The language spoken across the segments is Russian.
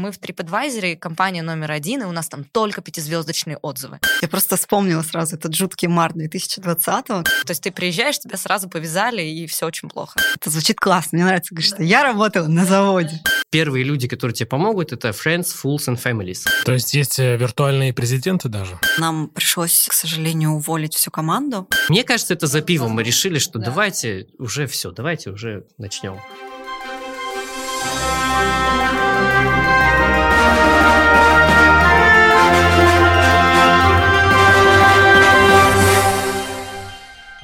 Мы в TripAdvisor компания номер один, и у нас там только пятизвездочные отзывы. Я просто вспомнила сразу этот жуткий март 2020-го. То есть ты приезжаешь, тебя сразу повязали, и все очень плохо. Это звучит классно. Мне нравится, говоришь, что я работала на заводе. Первые люди, которые тебе помогут, это friends, fools and families. То есть есть э, виртуальные президенты даже? Нам пришлось, к сожалению, уволить всю команду. Мне кажется, это за пивом мы решили, что да. давайте уже все, давайте уже начнем.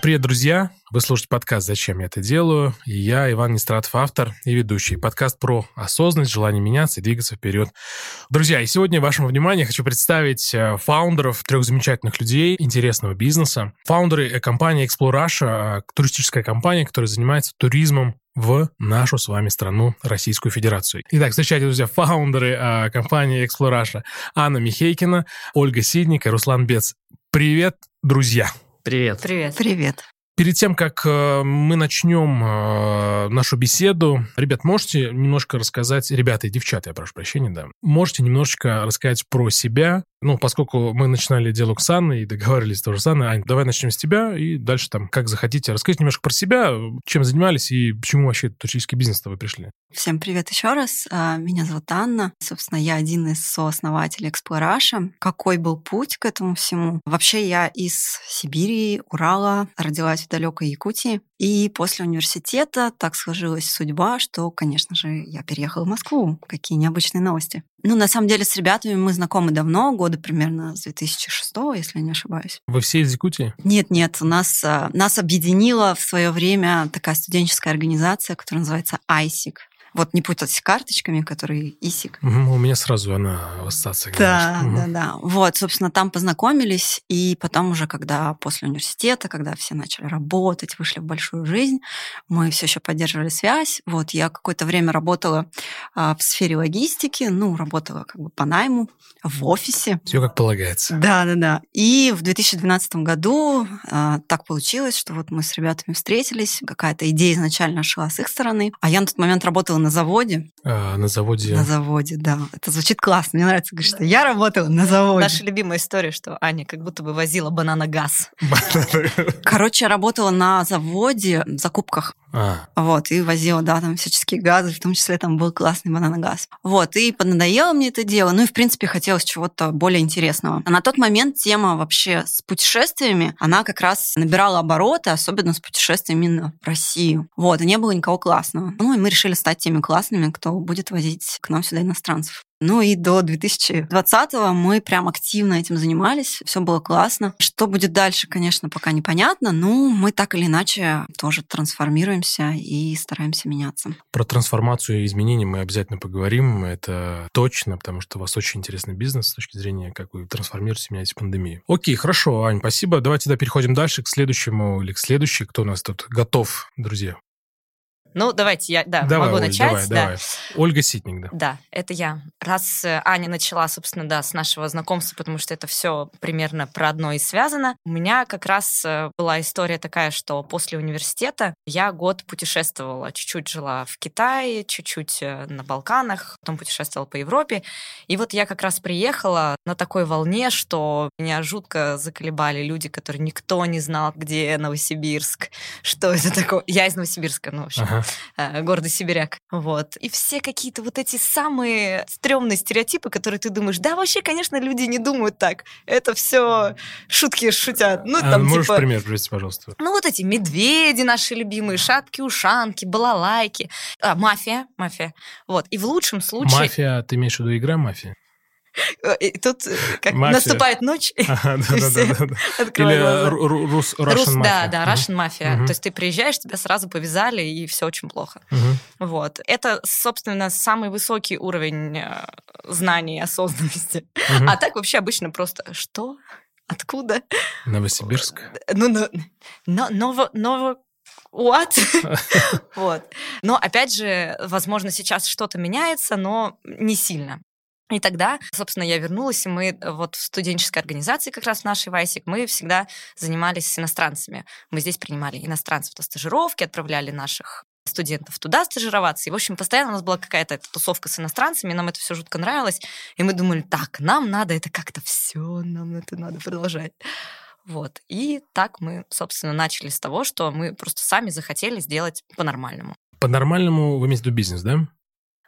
Привет, друзья! Вы слушаете подкаст «Зачем я это делаю?» И я, Иван Нестратов, автор и ведущий. Подкаст про осознанность, желание меняться и двигаться вперед. Друзья, и сегодня вашему вниманию хочу представить э, фаундеров трех замечательных людей интересного бизнеса. Фаундеры компании Explore Russia, туристическая компания, которая занимается туризмом в нашу с вами страну, Российскую Федерацию. Итак, встречайте, друзья, фаундеры э, компании Explore Russia. Анна Михейкина, Ольга Сидник и Руслан Бец. Привет, друзья! Привет. Привет. Привет. Перед тем, как э, мы начнем э, нашу беседу, ребят, можете немножко рассказать, ребята и девчата, я прошу прощения, да, можете немножечко рассказать про себя, ну, поскольку мы начинали диалог с Анной и договаривались тоже с Анной, Ань, давай начнем с тебя, и дальше там, как захотите, расскажите немножко про себя, чем занимались и почему вообще туристический бизнес-то вы пришли. Всем привет еще раз. А, меня зовут Анна. Собственно, я один из сооснователей Exploration. Какой был путь к этому всему? Вообще, я из Сибири, Урала, родилась в далекой Якутии. И после университета так сложилась судьба, что, конечно же, я переехала в Москву. Какие необычные новости. Ну, на самом деле, с ребятами мы знакомы давно, года примерно с 2006, если я не ошибаюсь. Вы все из Якутии? Нет, нет, у нас, а, нас объединила в свое время такая студенческая организация, которая называется ISIC. Вот не путать с карточками, которые ИСИК. Угу, у меня сразу она в ассоциации. Да, угу. да, да. Вот, собственно, там познакомились, и потом уже, когда после университета, когда все начали работать, вышли в большую жизнь, мы все еще поддерживали связь. Вот, я какое-то время работала а, в сфере логистики, ну, работала как бы по найму в офисе. Все как полагается. Да, да, да. И в 2012 году а, так получилось, что вот мы с ребятами встретились, какая-то идея изначально шла с их стороны, а я на тот момент работала на заводе. А, на заводе? На заводе, да. Это звучит классно. Мне нравится, говорить, что я работала на заводе. Наша любимая история, что Аня как будто бы возила бананогаз. Короче, я работала на заводе в закупках. А. Вот, и возила, да, там всяческие газы, в том числе там был классный бананогаз. Вот, и поднадоело мне это дело. Ну и, в принципе, хотелось чего-то более интересного. А на тот момент тема вообще с путешествиями, она как раз набирала обороты, особенно с путешествиями именно в Россию. Вот, и не было никого классного. Ну и мы решили стать теми классными, кто будет возить к нам сюда иностранцев. Ну и до 2020-го мы прям активно этим занимались, все было классно. Что будет дальше, конечно, пока непонятно, но мы так или иначе тоже трансформируемся и стараемся меняться. Про трансформацию и изменения мы обязательно поговорим, это точно, потому что у вас очень интересный бизнес с точки зрения, как вы трансформируетесь, меняете пандемию. Окей, хорошо, Ань, спасибо. Давайте тогда переходим дальше к следующему или к следующей, кто у нас тут готов, друзья. Ну, давайте я, да, давай, могу Оль, начать. Давай, да. давай. Ольга Ситник, да. Да, это я. Раз э, Аня начала, собственно, да, с нашего знакомства, потому что это все примерно про одно и связано, у меня как раз э, была история такая, что после университета я год путешествовала, чуть-чуть жила в Китае, чуть-чуть э, на Балканах, потом путешествовала по Европе. И вот я как раз приехала на такой волне, что меня жутко заколебали люди, которые никто не знал, где Новосибирск, что это такое. Я из Новосибирска, ну, в общем. Ага. Э, гордый сибиряк. Вот. И все какие-то вот эти самые стрёмные стереотипы, которые ты думаешь, да, вообще, конечно, люди не думают так. Это все шутки шутят. Ну, а там, можешь типа... пример привести, пожалуйста? Ну, вот эти медведи наши любимые, шапки-ушанки, балалайки. А, мафия, мафия. Вот. И в лучшем случае... Мафия, ты имеешь в виду игра мафия? И тут э, как наступает ночь, ага, да, да, да, да. Или рус, Russian Рус, Да, да, Russian мафия. Угу. То есть ты приезжаешь, тебя сразу повязали, и все очень плохо. Угу. Вот. Это, собственно, самый высокий уровень э, знаний и осознанности. Угу. А так вообще обычно просто «что? Откуда?» Новосибирск? Ну, но, но, ново, ново, what? вот. Но, опять же, возможно, сейчас что-то меняется, но не сильно. И тогда, собственно, я вернулась, и мы э, вот в студенческой организации как раз в нашей Вайсик, мы всегда занимались с иностранцами. Мы здесь принимали иностранцев на стажировки, отправляли наших студентов туда стажироваться. И, в общем, постоянно у нас была какая-то тусовка с иностранцами, нам это все жутко нравилось. И мы думали, так, нам надо это как-то все, нам это надо продолжать. Вот. И так мы, собственно, начали с того, что мы просто сами захотели сделать по-нормальному. По-нормальному вы имеете в виду бизнес, да?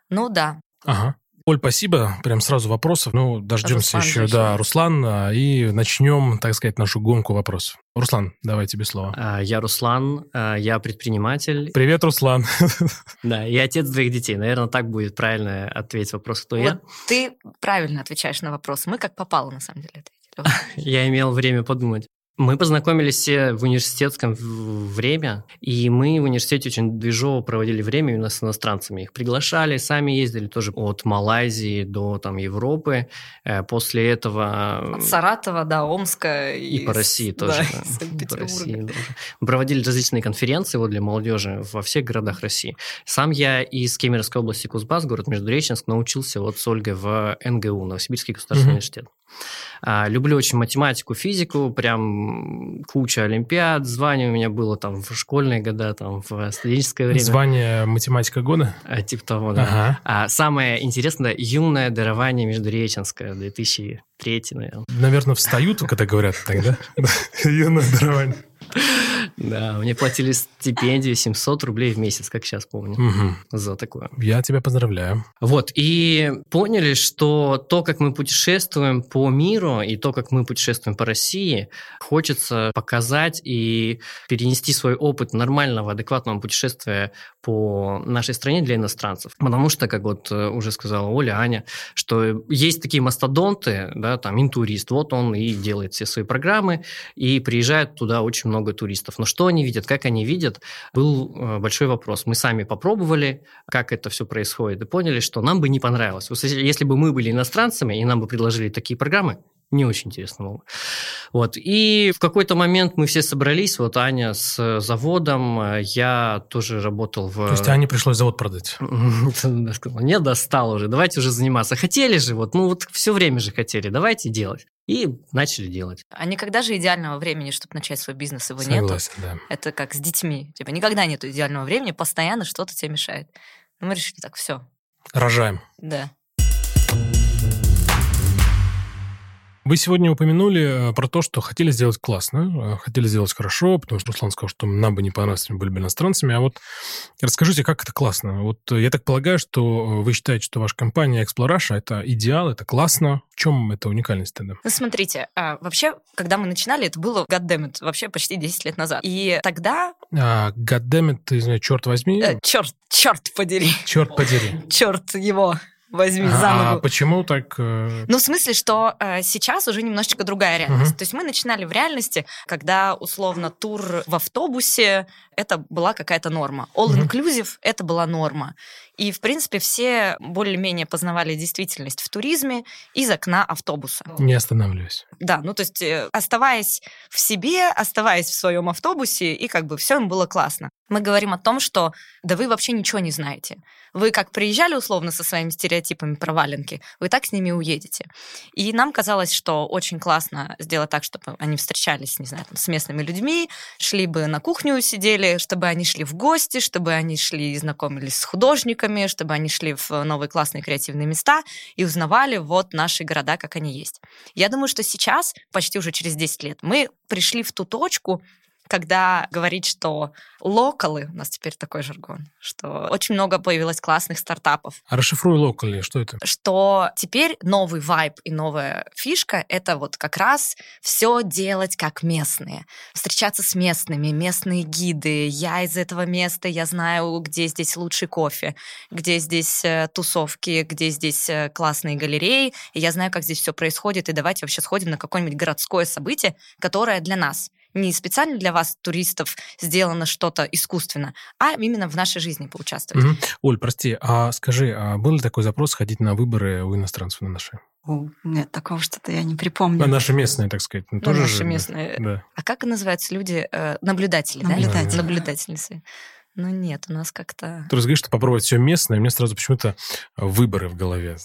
Ну да. Ага. Оль, спасибо. Прям сразу вопросов. Ну, дождемся Руслан еще, да, Руслан, а, и начнем, так сказать, нашу гонку вопросов. Руслан, давай тебе слово. А, я Руслан, а, я предприниматель. Привет, Руслан. Да, и отец двоих детей. Наверное, так будет правильно ответить вопрос, кто вот я. Ты правильно отвечаешь на вопрос. Мы как попало, на самом деле, ответили. Я имел время подумать. Мы познакомились все в университетском время, и мы в университете очень движово проводили время именно с иностранцами. Их приглашали, сами ездили тоже от Малайзии до там, Европы. Э, после этого... От Саратова до Омска. И, и по России тоже. Да, да. По России тоже. Мы проводили различные конференции вот, для молодежи во всех городах России. Сам я из Кемеровской области Кузбасс, город Междуреченск, научился вот с Ольгой в НГУ, Новосибирский государственный mm-hmm. университет. А, люблю очень математику, физику, прям куча олимпиад, звание у меня было там в школьные года, там в студенческое время. Звание математика года? А, типа того, да. Ага. А самое интересное, юное дарование Междуреченское, 2003, наверное. Наверное, встают, когда говорят тогда. Юное дарование. Да, мне платили стипендию 700 рублей в месяц, как сейчас помню, угу. за такое. Я тебя поздравляю. Вот, и поняли, что то, как мы путешествуем по миру, и то, как мы путешествуем по России, хочется показать и перенести свой опыт нормального, адекватного путешествия по нашей стране для иностранцев. Потому что, как вот э, уже сказала Оля, Аня, что есть такие мастодонты, да, там, интурист, вот он и делает все свои программы, и приезжает туда очень много туристов. Но что они видят, как они видят, был э, большой вопрос. Мы сами попробовали, как это все происходит, и поняли, что нам бы не понравилось. Если бы мы были иностранцами, и нам бы предложили такие программы, не очень интересно было. Вот. И в какой-то момент мы все собрались, вот Аня с заводом, я тоже работал в... То есть Ане пришлось завод продать? Не достал уже, давайте уже заниматься. Хотели же, вот, ну вот все время же хотели, давайте делать. И начали делать. А никогда же идеального времени, чтобы начать свой бизнес, его Согласен, нету. да. Это как с детьми. Типа никогда нету идеального времени, постоянно что-то тебе мешает. Но мы решили так, все. Рожаем. Да. Вы сегодня упомянули э, про то, что хотели сделать классно, э, хотели сделать хорошо, потому что Руслан сказал, что нам бы не понравилось, мы были бы иностранцами. А вот расскажите, как это классно? Вот э, я так полагаю, что вы считаете, что ваша компания Exploration это идеал, это классно. В чем это уникальность тогда? Ну, смотрите, а, вообще, когда мы начинали, это было, goddammit, вообще почти 10 лет назад. И тогда... А, goddammit, ты знаешь, черт возьми? Э, черт, черт подери. Черт подери. Черт его возьми а, за ногу. А почему так? Э... Ну, в смысле, что э, сейчас уже немножечко другая реальность. Угу. То есть мы начинали в реальности, когда, условно, тур в автобусе это была какая-то норма. All-inclusive угу. это была норма. И, в принципе, все более-менее познавали действительность в туризме из окна автобуса. Не останавливаясь. Да, ну то есть э, оставаясь в себе, оставаясь в своем автобусе, и как бы все им было классно. Мы говорим о том, что да вы вообще ничего не знаете. Вы как приезжали условно со своими стереотипами про валенки, вы так с ними уедете. И нам казалось, что очень классно сделать так, чтобы они встречались, не знаю, там, с местными людьми, шли бы на кухню, сидели, чтобы они шли в гости, чтобы они шли и знакомились с художниками, чтобы они шли в новые классные креативные места и узнавали вот наши города, как они есть. Я думаю, что сейчас, почти уже через 10 лет, мы пришли в ту точку, когда говорить, что локалы, у нас теперь такой жаргон, что очень много появилось классных стартапов. А расшифруй локали, что это? Что теперь новый вайб и новая фишка — это вот как раз все делать как местные. Встречаться с местными, местные гиды. Я из этого места, я знаю, где здесь лучший кофе, где здесь э, тусовки, где здесь э, классные галереи, и я знаю, как здесь все происходит, и давайте вообще сходим на какое-нибудь городское событие, которое для нас не специально для вас, туристов, сделано что-то искусственно, а именно в нашей жизни поучаствовать. Угу. Оль, прости, а скажи, а был ли такой запрос ходить на выборы у иностранцев на наши? О, нет, такого что-то я не припомню. На наши местные, так сказать. Ну, тоже наши же, местные. Да. А как называются люди? Э, наблюдатели, Наблюдатели. да? Наблюдательницы. Ну нет, у нас как-то... Ты разговариваешь, что попробовать все местное, и мне сразу почему-то выборы в голове.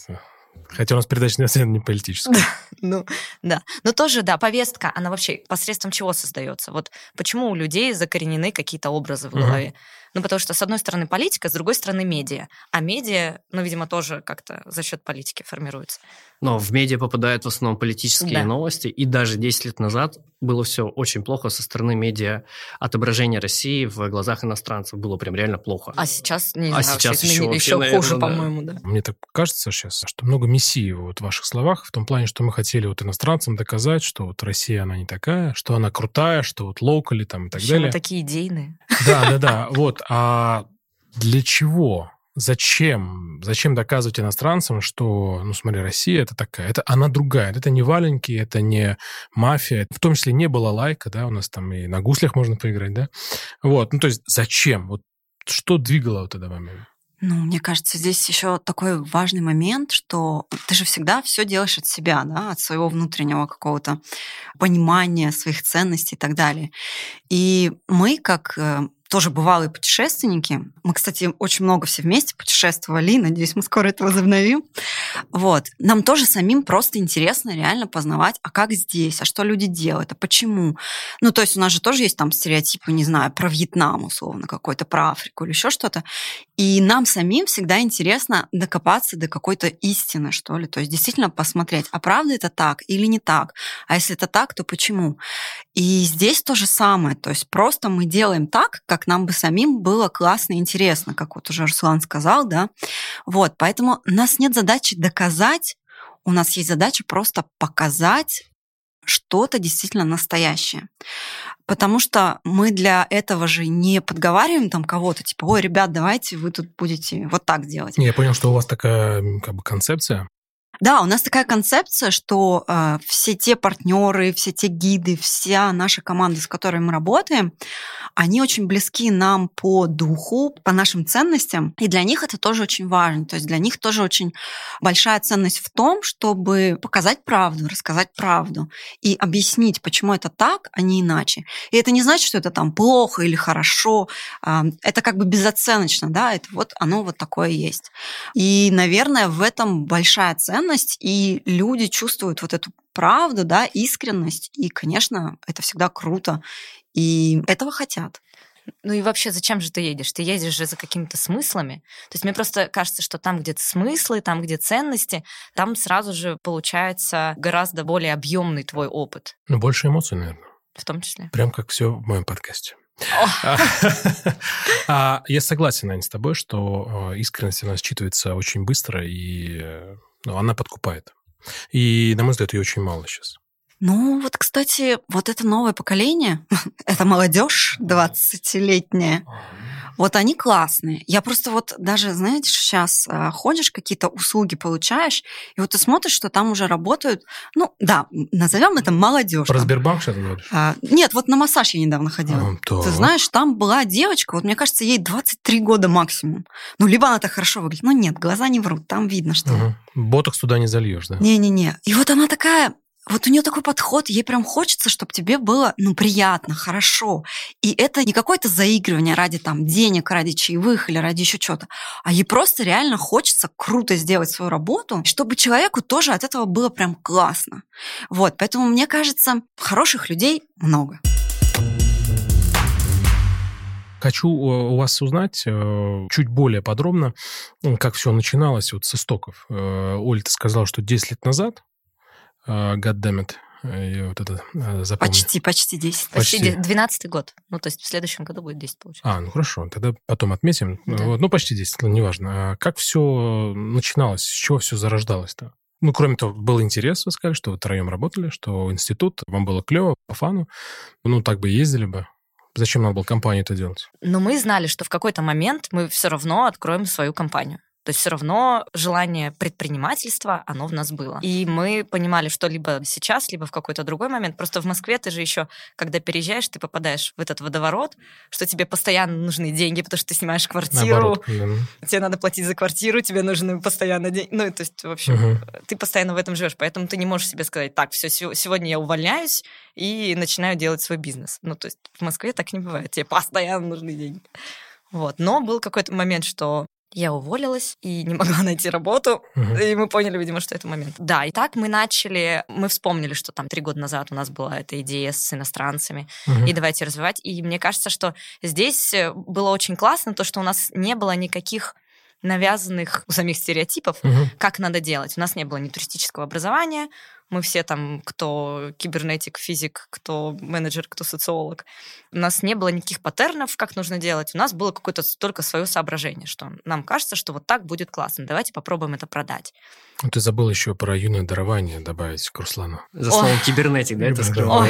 Хотя у нас передача не не политическая. ну, да. Но тоже, да, повестка, она вообще посредством чего создается? Вот почему у людей закоренены какие-то образы в голове? Ну, потому что, с одной стороны, политика, с другой стороны, медиа. А медиа, ну, видимо, тоже как-то за счет политики формируется. Но в медиа попадают в основном политические да. новости, и даже 10 лет назад было все очень плохо со стороны медиа. Отображение России в глазах иностранцев было прям реально плохо. А сейчас, не а знаю, сейчас еще, вообще, еще наверное, хуже, да. по-моему, да. Мне так кажется сейчас, что много мессии вот в ваших словах, в том плане, что мы хотели вот иностранцам доказать, что вот Россия, она не такая, что она крутая, что вот локали там и так Еще далее. Мы такие идейные. Да, да, да. Вот. А для чего? Зачем? Зачем доказывать иностранцам, что, ну смотри, Россия это такая, это она другая, это не валенки, это не мафия, в том числе не было лайка, да, у нас там и на гуслях можно поиграть, да, вот, ну то есть зачем? Вот что двигало вот это вами? Ну, мне кажется, здесь еще такой важный момент, что ты же всегда все делаешь от себя, да, от своего внутреннего какого-то понимания своих ценностей и так далее. И мы, как э, тоже бывалые путешественники. Мы, кстати, очень много все вместе путешествовали, надеюсь, мы скоро это возобновим. Вот. Нам тоже самим просто интересно реально познавать, а как здесь, а что люди делают, а почему. Ну, то есть у нас же тоже есть там стереотипы, не знаю, про Вьетнам, условно, какой-то, про Африку или еще что-то. И нам самим всегда интересно докопаться до какой-то истины, что ли. То есть действительно посмотреть, а правда это так или не так? А если это так, то почему? И здесь то же самое. То есть просто мы делаем так, как как нам бы самим было классно и интересно, как вот уже Руслан сказал, да. Вот, поэтому у нас нет задачи доказать, у нас есть задача просто показать что-то действительно настоящее. Потому что мы для этого же не подговариваем там кого-то, типа, ой, ребят, давайте вы тут будете вот так делать. Я понял, что у вас такая как бы концепция. Да, у нас такая концепция, что э, все те партнеры, все те гиды, вся наша команда, с которой мы работаем, они очень близки нам по духу, по нашим ценностям, и для них это тоже очень важно. То есть для них тоже очень большая ценность в том, чтобы показать правду, рассказать правду и объяснить, почему это так, а не иначе. И это не значит, что это там плохо или хорошо. Э, это как бы безоценочно, да, это вот оно вот такое есть. И, наверное, в этом большая ценность ценность, и люди чувствуют вот эту правду, да, искренность, и, конечно, это всегда круто, и этого хотят. Ну и вообще, зачем же ты едешь? Ты едешь же за какими-то смыслами. То есть мне просто кажется, что там, где смыслы, там, где ценности, там сразу же получается гораздо более объемный твой опыт. Ну, больше эмоций, наверное. В том числе. Прям как все в моем подкасте. А, я согласен, Аня, с тобой, что э, искренность она считывается очень быстро, и э, ну, она подкупает. И, на мой взгляд, ее очень мало сейчас. Ну, вот, кстати, вот это новое поколение, это молодежь 20-летняя, вот они классные. Я просто вот даже, знаете, сейчас а, ходишь, какие-то услуги получаешь, и вот ты смотришь, что там уже работают, ну, да, назовем это молодежь. Про Сбербанк сейчас говоришь? А, нет, вот на массаж я недавно ходила. А, то. Ты знаешь, там была девочка, вот мне кажется, ей 23 года максимум. Ну, либо она так хорошо выглядит, но нет, глаза не врут, там видно, что... Угу. Ботокс туда не зальешь, да? Не-не-не. И вот она такая, вот у нее такой подход, ей прям хочется, чтобы тебе было, ну, приятно, хорошо. И это не какое-то заигрывание ради там денег, ради чаевых или ради еще чего-то, а ей просто реально хочется круто сделать свою работу, чтобы человеку тоже от этого было прям классно. Вот, поэтому мне кажется, хороших людей много. Хочу э, у вас узнать э, чуть более подробно, как все начиналось вот с истоков. Э, Оль, ты сказала, что 10 лет назад Goddammit. Я вот это запомнил. Почти, почти 10. Почти, почти 12 год. Ну, то есть в следующем году будет 10, получается. А, ну хорошо, тогда потом отметим. Да. Вот, ну, почти 10, ну, неважно. А как все начиналось, с чего все зарождалось-то? Ну, кроме того, был интерес, вы сказали, что вы втроем работали, что институт, вам было клево, по фану. Ну, так бы ездили бы. Зачем надо было компанию это делать? Но мы знали, что в какой-то момент мы все равно откроем свою компанию. То есть все равно желание предпринимательства, оно в нас было. И мы понимали, что либо сейчас, либо в какой-то другой момент. Просто в Москве ты же еще, когда переезжаешь, ты попадаешь в этот водоворот, что тебе постоянно нужны деньги, потому что ты снимаешь квартиру, Наоборот, да. тебе надо платить за квартиру, тебе нужны постоянно деньги. Ну, то есть, в общем, угу. ты постоянно в этом живешь, поэтому ты не можешь себе сказать, так, все, сегодня я увольняюсь и начинаю делать свой бизнес. Ну, то есть в Москве так не бывает, тебе постоянно нужны деньги. Вот. Но был какой-то момент, что я уволилась и не могла найти работу, угу. и мы поняли, видимо, что это момент. Да, и так мы начали, мы вспомнили, что там три года назад у нас была эта идея с иностранцами, угу. и давайте развивать. И мне кажется, что здесь э, было очень классно то, что у нас не было никаких навязанных у самих стереотипов, угу. как надо делать. У нас не было ни туристического образования, мы все там, кто кибернетик, физик, кто менеджер, кто социолог. У нас не было никаких паттернов, как нужно делать. У нас было какое-то только свое соображение, что нам кажется, что вот так будет классно. Давайте попробуем это продать. Ну, ты забыл еще про юное дарование добавить к Руслану. За словом кибернетик, да, это скрывал?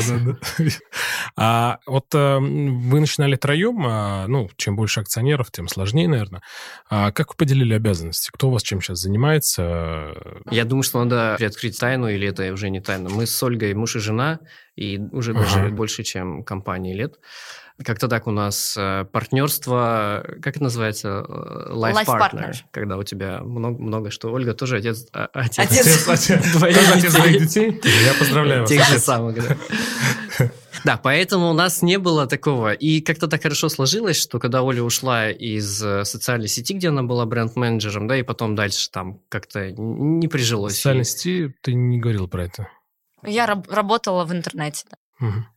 А вот э, вы начинали троем, а, ну, чем больше акционеров, тем сложнее, наверное. А как вы поделили обязанности? Кто у вас чем сейчас занимается? Я думаю, что надо приоткрыть тайну, или это уже не тайна. Мы с Ольгой муж и жена, и уже даже больше, чем компании лет. Как-то так у нас э, партнерство, как это называется? Э, life, Life partner, partner. Когда у тебя много, много что. Ольга тоже отец. А, отец, отец, отец, двоих отец двоих детей. Я поздравляю вас. Тех же самых, да. Да, поэтому у нас не было такого. И как-то так хорошо сложилось, что когда Оля ушла из э, социальной сети, где она была бренд-менеджером, да, и потом дальше там как-то не прижилось. В социальной сети ты не говорил про это. Я раб- работала в интернете, да.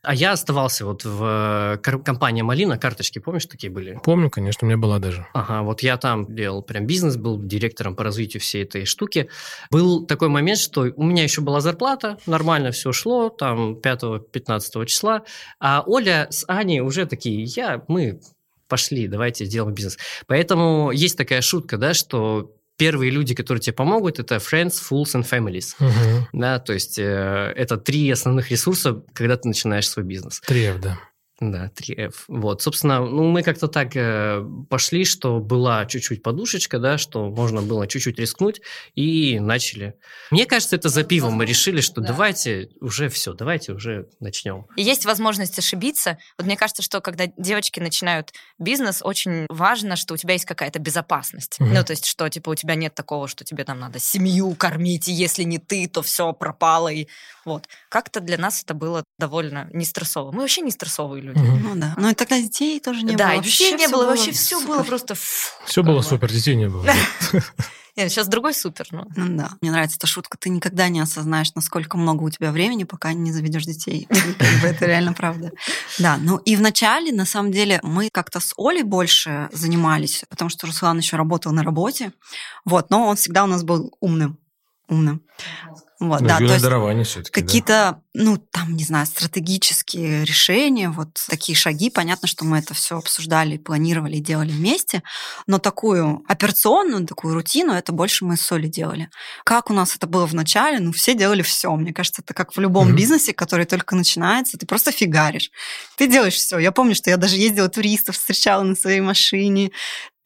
А я оставался вот в э, компании Малина, карточки, помнишь, такие были? Помню, конечно, у меня была даже. Ага, вот я там делал прям бизнес, был директором по развитию всей этой штуки. Был такой момент, что у меня еще была зарплата, нормально все шло, там 5-15 числа, а Оля с Аней уже такие, я, мы пошли, давайте сделаем бизнес. Поэтому есть такая шутка, да, что первые люди, которые тебе помогут, это friends, fools and families. Угу. Да, то есть э, это три основных ресурса, когда ты начинаешь свой бизнес. Три да. Да, 3F. Вот, собственно, ну, мы как-то так э, пошли, что была чуть-чуть подушечка, да, что можно было чуть-чуть рискнуть, и начали. Мне кажется, это за пивом мы решили, что да. давайте уже все, давайте уже начнем. И есть возможность ошибиться. Вот мне кажется, что когда девочки начинают бизнес, очень важно, что у тебя есть какая-то безопасность. Угу. Ну, то есть, что, типа, у тебя нет такого, что тебе там надо семью кормить, и если не ты, то все пропало, и вот. Как-то для нас это было довольно не стрессово. Мы вообще не стрессовые люди. Угу. Ну да. Но и тогда детей тоже не да, было. Да, детей не было, вообще все было просто... Все было супер, детей не было. Нет, сейчас другой супер. Но... Ну да. Мне нравится эта шутка. Ты никогда не осознаешь, насколько много у тебя времени, пока не заведешь детей. Это реально правда. Да, ну и вначале, на самом деле, мы как-то с Олей больше занимались, потому что Руслан еще работал на работе. Вот, но он всегда у нас был умным. Умным. Вот, ну, да, то есть какие-то, да. ну, там, не знаю, стратегические решения, вот такие шаги. Понятно, что мы это все обсуждали, планировали и делали вместе, но такую операционную, такую рутину, это больше мы с Солей делали. Как у нас это было в начале? Ну, все делали все. Мне кажется, это как в любом mm-hmm. бизнесе, который только начинается, ты просто фигаришь. Ты делаешь все. Я помню, что я даже ездила туристов, встречала на своей машине,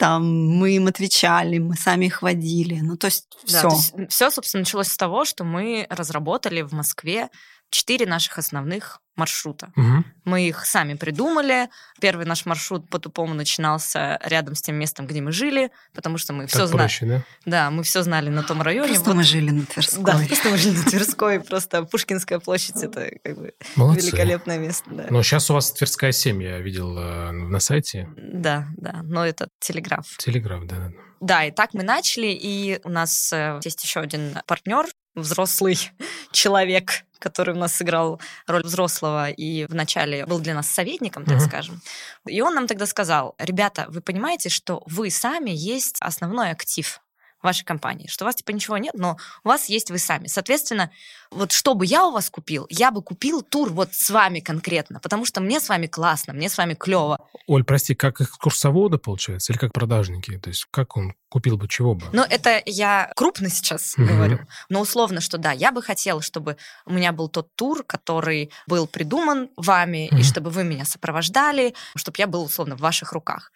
там мы им отвечали, мы сами их водили. Ну, то есть да, все. все, собственно, началось с того, что мы разработали в Москве четыре наших основных маршрута. Угу. Мы их сами придумали. Первый наш маршрут по-тупому начинался рядом с тем местом, где мы жили, потому что мы все знали. Да? да, мы все знали на том районе. Просто вот. мы жили на Тверской. Да, просто мы жили на Тверской. Просто Пушкинская площадь это как бы Молодцы. великолепное место. Да. Но сейчас у вас Тверская 7, я видел э, на сайте. Да, да, но это телеграф. Телеграф, да. Да, и так мы начали, и у нас э, есть еще один партнер, взрослый человек, который у нас сыграл роль взрослого и вначале был для нас советником, так uh-huh. скажем. И он нам тогда сказал, ребята, вы понимаете, что вы сами есть основной актив вашей компании, что у вас типа ничего нет, но у вас есть вы сами. Соответственно, вот что бы я у вас купил, я бы купил тур вот с вами конкретно, потому что мне с вами классно, мне с вами клево. Оль, прости, как экскурсоводы, получается, или как продажники? То есть как он купил бы чего бы? Ну, это я крупно сейчас mm-hmm. говорю, но условно, что да, я бы хотела, чтобы у меня был тот тур, который был придуман вами, mm-hmm. и чтобы вы меня сопровождали, чтобы я был условно в ваших руках.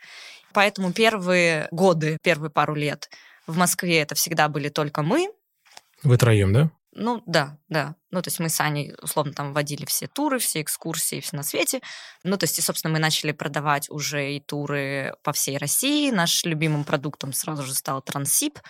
Поэтому первые годы, первые пару лет в Москве это всегда были только мы. Вы троем, да? Ну, да, да. Ну, то есть мы с Аней, условно, там водили все туры, все экскурсии, все на свете. Ну, то есть, и, собственно, мы начали продавать уже и туры по всей России. Наш любимым продуктом сразу же стал Трансип,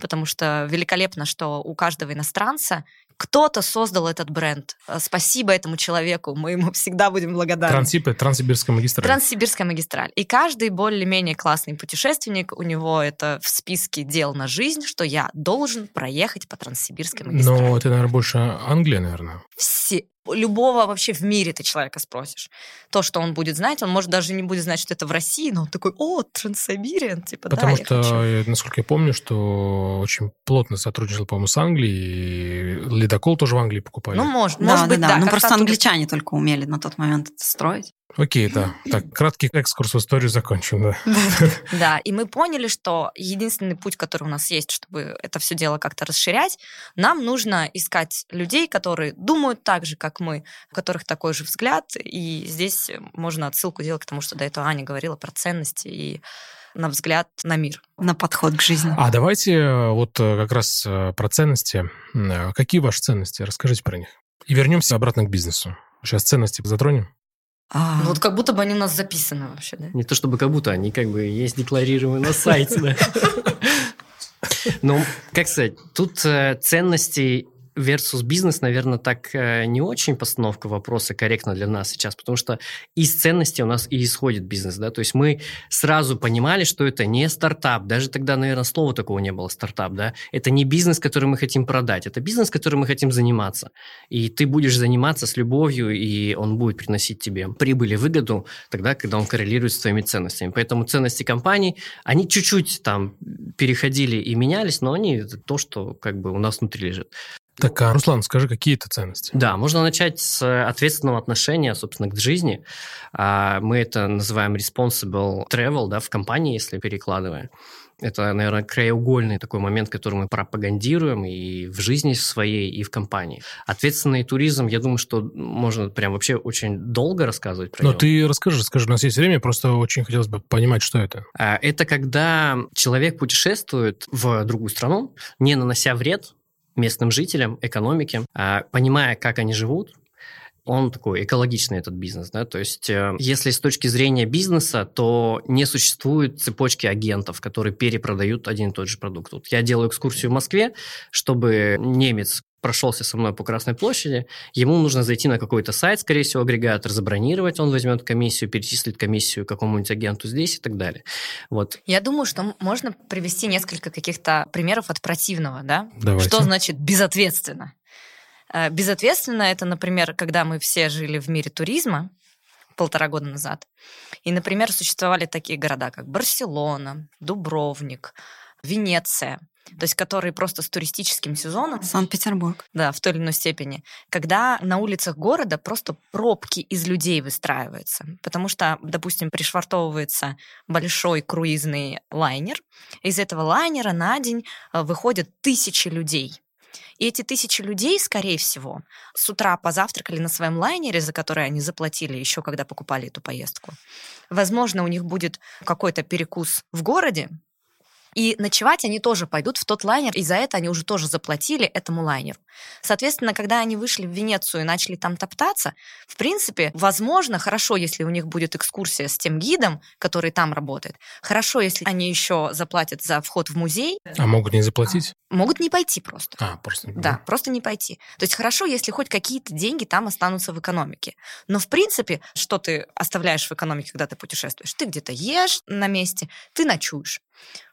потому что великолепно, что у каждого иностранца кто-то создал этот бренд. Э, спасибо этому человеку, мы ему всегда будем благодарны. Трансипы, Транссибирская магистраль. Транссибирская магистраль. И каждый более-менее классный путешественник, у него это в списке дел на жизнь, что я должен проехать по Транссибирской магистрали. Но это, наверное, больше Англия, наверное. Все, любого вообще в мире ты человека спросишь. То, что он будет знать, он, может, даже не будет знать, что это в России, но он такой, о, Транссибириан, типа, Потому да, что, я насколько я помню, что очень плотно сотрудничал, по-моему, с Англией, и ледокол тоже в Англии покупали. Ну, может, Да, может да, быть, да. да. Ну, просто оттуда- англичане только умели на тот момент это строить. Окей, да. Так, краткий экскурс в историю закончим, да. Да, и мы поняли, что единственный путь, который у нас есть, чтобы это все дело как-то расширять, нам нужно искать людей, которые думают так же, как мы, у которых такой же взгляд. И здесь можно отсылку делать к тому, что до этого Аня говорила про ценности и на взгляд на мир. На подход к жизни. А давайте э, вот э, как раз э, про ценности. Э, Какие ваши ценности? Расскажите про них. И вернемся обратно к бизнесу. Сейчас ценности затронем. А, Ну, вот как будто бы они у нас записаны вообще, да? Не то чтобы как будто, они как бы есть декларированы на сайте. да. Ну, как сказать, тут э, ценности versus бизнес, наверное, так э, не очень постановка вопроса корректна для нас сейчас, потому что из ценностей у нас и исходит бизнес, да, то есть мы сразу понимали, что это не стартап, даже тогда, наверное, слова такого не было, стартап, да, это не бизнес, который мы хотим продать, это бизнес, которым мы хотим заниматься, и ты будешь заниматься с любовью, и он будет приносить тебе прибыль и выгоду тогда, когда он коррелирует с твоими ценностями, поэтому ценности компаний, они чуть-чуть там переходили и менялись, но они это то, что как бы у нас внутри лежит. Так, а, Руслан, скажи, какие это ценности? Да, можно начать с ответственного отношения, собственно, к жизни. А, Мы это называем responsible travel, да, в компании, если перекладывая. Это, наверное, краеугольный такой момент, который мы пропагандируем и в жизни своей, и в компании. Ответственный туризм, я думаю, что можно прям вообще очень долго рассказывать про Ну, него. ты расскажи, скажи, у нас есть время, просто очень хотелось бы понимать, что это. А, Это когда человек путешествует в другую страну, не нанося вред местным жителям, экономике, а понимая, как они живут, он такой экологичный, этот бизнес, да, то есть э, если с точки зрения бизнеса, то не существует цепочки агентов, которые перепродают один и тот же продукт. Вот я делаю экскурсию в Москве, чтобы немец прошелся со мной по Красной площади, ему нужно зайти на какой-то сайт, скорее всего, агрегатор, забронировать, он возьмет комиссию, перечислит комиссию какому-нибудь агенту здесь и так далее. Вот. Я думаю, что можно привести несколько каких-то примеров от противного, да? Давайте. Что значит безответственно? Э, Безответственно это, например, когда мы все жили в мире туризма полтора года назад. И, например, существовали такие города, как Барселона, Дубровник, Венеция, то есть которые просто с туристическим сезоном Санкт-Петербург. да, в той или иной степени, когда на улицах города просто пробки из людей выстраиваются. Потому что, допустим, пришвартовывается большой круизный лайнер, из этого лайнера на день э, выходят тысячи людей. И эти тысячи людей, скорее всего, с утра позавтракали на своем лайнере, за который они заплатили еще, когда покупали эту поездку. Возможно, у них будет какой-то перекус в городе, и ночевать они тоже пойдут в тот лайнер, и за это они уже тоже заплатили этому лайнеру. Соответственно, когда они вышли в Венецию и начали там топтаться, в принципе, возможно, хорошо, если у них будет экскурсия с тем гидом, который там работает. Хорошо, если они еще заплатят за вход в музей. А могут не заплатить? Могут не пойти просто. А, просто... Да, просто не пойти. То есть хорошо, если хоть какие-то деньги там останутся в экономике. Но в принципе, что ты оставляешь в экономике, когда ты путешествуешь? Ты где-то ешь на месте, ты ночуешь.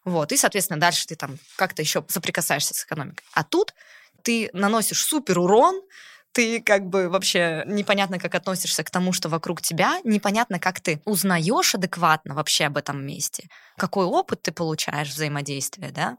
Вот, и, соответственно, дальше ты там как-то еще соприкасаешься с экономикой. А тут ты наносишь супер урон, ты как бы вообще непонятно, как относишься к тому, что вокруг тебя, непонятно, как ты узнаешь адекватно вообще об этом месте, какой опыт ты получаешь взаимодействия, да?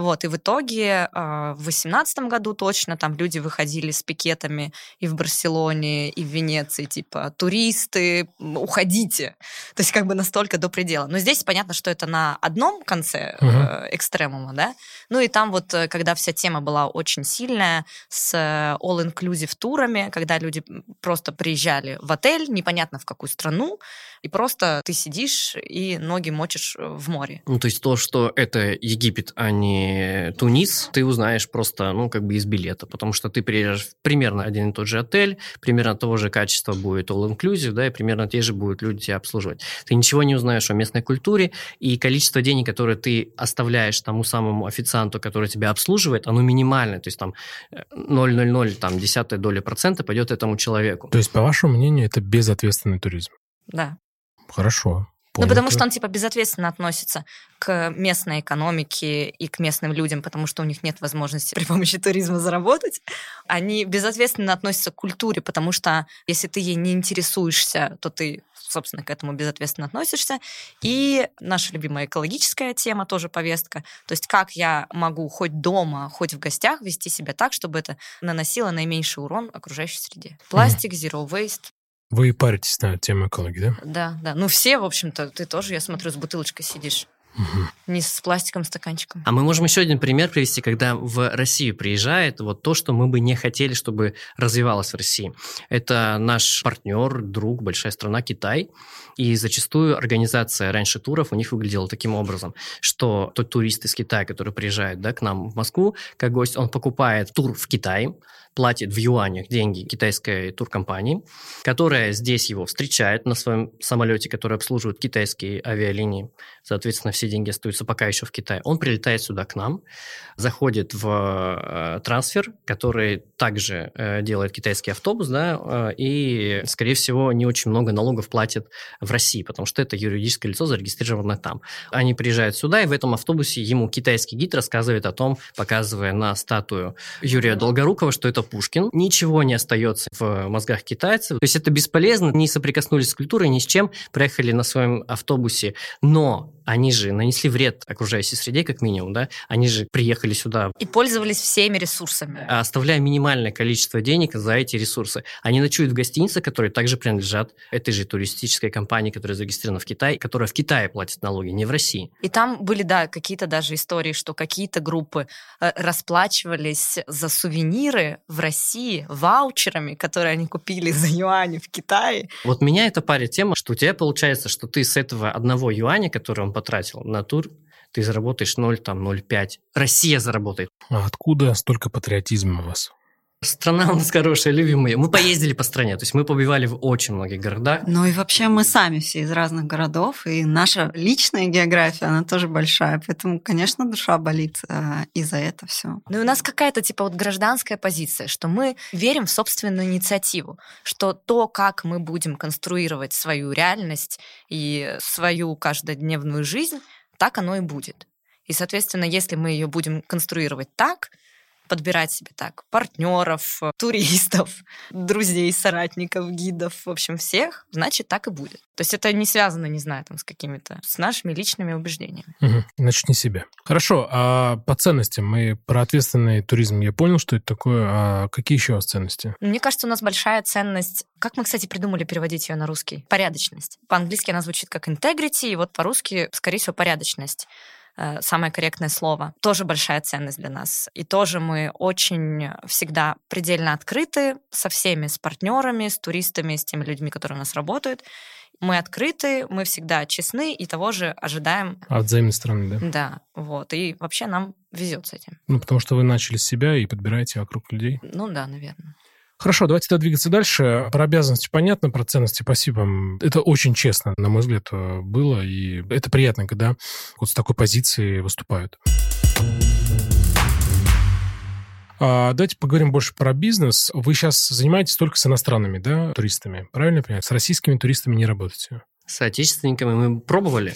Вот, и в итоге э, в 2018 году точно там люди выходили с пикетами и в Барселоне, и в Венеции, типа, туристы, уходите. То есть как бы настолько до предела. Но здесь понятно, что это на одном конце Мгм. экстремума, да? Ну и там вот, э, когда вся тема была очень сильная, с э, all-inclusive турами, когда люди просто приезжали в отель, непонятно в какую страну, и просто ты сидишь и ноги мочишь в море. Ну, то есть то, что это Египет, а не Тунис, ты узнаешь просто, ну, как бы из билета, потому что ты приезжаешь в примерно один и тот же отель, примерно того же качества будет all-inclusive, да, и примерно те же будут люди тебя обслуживать. Ты ничего не узнаешь о местной культуре, и количество денег, которое ты оставляешь тому самому официанту, который тебя обслуживает, оно минимальное, то есть там 0,00, э, там, десятая доля процента пойдет этому человеку. То есть, по вашему мнению, это безответственный туризм? Да. Хорошо. Ну, потому что он, типа, безответственно относится к местной экономике и к местным людям, потому что у них нет возможности при помощи туризма заработать. Они безответственно относятся к культуре, потому что если ты ей не интересуешься, то ты, собственно, к этому безответственно относишься. И наша любимая экологическая тема, тоже повестка. То есть как я могу хоть дома, хоть в гостях вести себя так, чтобы это наносило наименьший урон окружающей среде. Пластик, zero waste, вы паритесь на тему экологии, да? Да, да. Ну, все, в общем-то, ты тоже, я смотрю, с бутылочкой сидишь. Угу. Не с пластиковым стаканчиком. А мы можем еще один пример привести, когда в Россию приезжает вот то, что мы бы не хотели, чтобы развивалось в России. Это наш партнер, друг, большая страна Китай. И зачастую организация раньше туров у них выглядела таким образом, что тот турист из Китая, который приезжает да, к нам в Москву, как гость, он покупает тур в Китае, платит в юанях деньги китайской туркомпании, которая здесь его встречает на своем самолете, который обслуживает китайские авиалинии. Соответственно, все деньги остаются пока еще в Китае. Он прилетает сюда к нам, заходит в э, трансфер, который также э, делает китайский автобус, да, э, и, скорее всего, не очень много налогов платит в России, потому что это юридическое лицо зарегистрировано там. Они приезжают сюда, и в этом автобусе ему китайский гид рассказывает о том, показывая на статую Юрия Долгорукова, что это Пушкин. Ничего не остается в мозгах китайцев. То есть это бесполезно, не соприкоснулись с культурой ни с чем, проехали на своем автобусе, но они же нанесли вред окружающей среде, как минимум, да? Они же приехали сюда. И пользовались всеми ресурсами. Оставляя минимальное количество денег за эти ресурсы. Они ночуют в гостинице, которые также принадлежат этой же туристической компании, которая зарегистрирована в Китае, которая в Китае платит налоги, не в России. И там были, да, какие-то даже истории, что какие-то группы э, расплачивались за сувениры в России ваучерами, которые они купили за юани в Китае. Вот меня это парит тема, что у тебя получается, что ты с этого одного юаня, который он потратил на тур, ты заработаешь 0, там, 0,5. Россия заработает. А откуда столько патриотизма у вас? Страна у нас хорошая, любим ее. Мы поездили по стране, то есть мы побывали в очень многих городах. Ну и вообще мы сами все из разных городов, и наша личная география, она тоже большая, поэтому, конечно, душа болит э, и за это все. Ну и у нас какая-то типа вот гражданская позиция, что мы верим в собственную инициативу, что то, как мы будем конструировать свою реальность и свою каждодневную жизнь, так оно и будет. И, соответственно, если мы ее будем конструировать так, подбирать себе так партнеров, туристов, друзей, соратников, гидов, в общем, всех, значит, так и будет. То есть это не связано, не знаю, там, с какими-то, с нашими личными убеждениями. Угу. Значит, не себе. Хорошо, а по ценностям мы про ответственный туризм я понял, что это такое, а какие еще у вас ценности? Мне кажется, у нас большая ценность, как мы, кстати, придумали переводить ее на русский? Порядочность. По-английски она звучит как integrity, и вот по-русски, скорее всего, порядочность. Э, самое корректное слово, тоже большая ценность для нас. И тоже мы очень всегда предельно открыты со всеми, с партнерами, с туристами, с теми людьми, которые у нас работают. Мы открыты, мы всегда честны и того же ожидаем. От взаимной стороны, да? Да, вот. И вообще нам везет с этим. Ну, потому что вы начали с себя и подбираете вокруг людей. Ну да, наверное. Хорошо, давайте тогда двигаться дальше. Про обязанности понятно, про ценности спасибо. Это очень честно, на мой взгляд, э, было, и это приятно, когда вот с такой позиции выступают. А, давайте поговорим больше про бизнес. Вы сейчас занимаетесь только с иностранными, да, туристами, правильно я понимаю? С российскими туристами не работаете? С отечественниками мы пробовали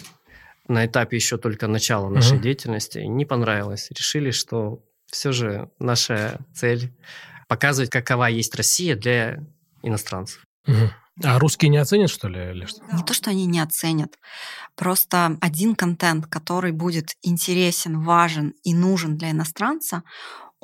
на этапе еще только начала нашей uh-huh. деятельности. Не понравилось. Решили, что все же наша цель показывать, какова есть Россия для иностранцев. Угу. А русские не оценят, что ли, или что? Не то, что они не оценят. Просто один контент, который будет интересен, важен и нужен для иностранца,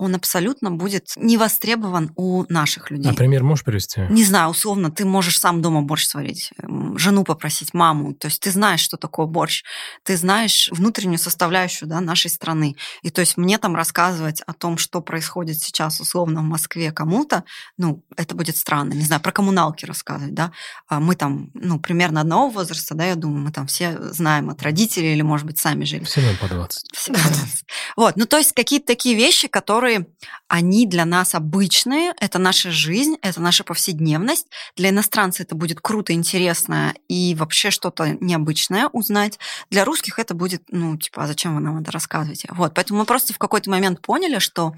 он абсолютно будет не востребован у наших людей. Например, можешь привести? Не знаю, условно, ты можешь сам дома борщ сварить, жену попросить, маму. То есть ты знаешь, что такое борщ. Ты знаешь внутреннюю составляющую да, нашей страны. И то есть мне там рассказывать о том, что происходит сейчас условно в Москве кому-то, ну, это будет странно. Не знаю, про коммуналки рассказывать, да. А мы там, ну, примерно одного возраста, да, я думаю, мы там все знаем от родителей или, может быть, сами жили. Все по 20. Все по 20. Вот, ну, то есть какие-то такие вещи, которые которые, они для нас обычные, это наша жизнь, это наша повседневность. Для иностранца это будет круто, интересно и вообще что-то необычное узнать. Для русских это будет, ну, типа, а зачем вы нам это рассказываете? Вот, поэтому мы просто в какой-то момент поняли, что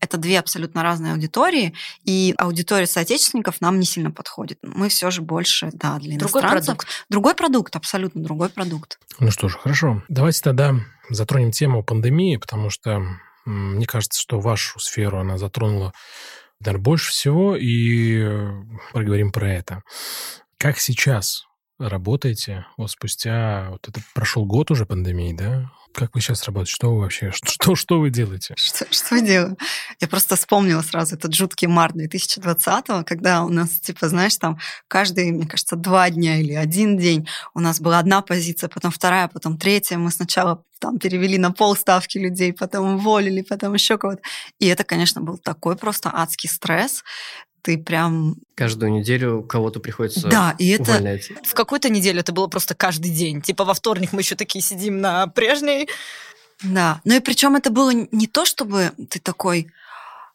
это две абсолютно разные аудитории, и аудитория соотечественников нам не сильно подходит. Мы все же больше, да, для иностранцев. Другой продукт. Другой продукт, абсолютно другой продукт. Ну что ж, хорошо. Давайте тогда затронем тему пандемии, потому что мне кажется, что вашу сферу она затронула, наверное, больше всего, и э, поговорим про это. Как сейчас работаете? Вот спустя... Вот это прошел год уже пандемии, да? Как вы сейчас работаете? Что вы вообще? Что, что, вы делаете? Что, что я делаю? Я просто вспомнила сразу этот жуткий март 2020 когда у нас, типа, знаешь, там каждые, мне кажется, два дня или один день у нас была одна позиция, потом вторая, потом третья. Мы сначала там перевели на полставки людей, потом уволили, потом еще кого-то. И это, конечно, был такой просто адский стресс ты прям... Каждую неделю кого-то приходится Да, и это... Увольнять. В какую-то неделю это было просто каждый день. Типа во вторник мы еще такие сидим на прежней. Да, ну и причем это было не то, чтобы ты такой,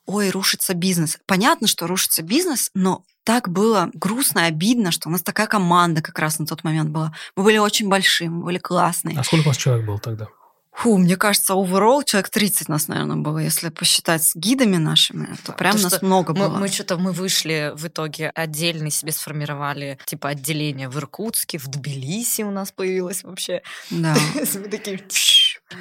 ой, рушится бизнес. Понятно, что рушится бизнес, но так было грустно, обидно, что у нас такая команда как раз на тот момент была. Мы были очень большие, мы были классные. А сколько у вас человек было тогда? Фу, мне кажется, overall человек 30 нас, наверное, было. Если посчитать с гидами нашими, то прям нас много мы, было. Мы что-то, мы вышли в итоге отдельный себе сформировали, типа, отделение в Иркутске, в Тбилиси у нас появилось вообще. Да. Мы такие...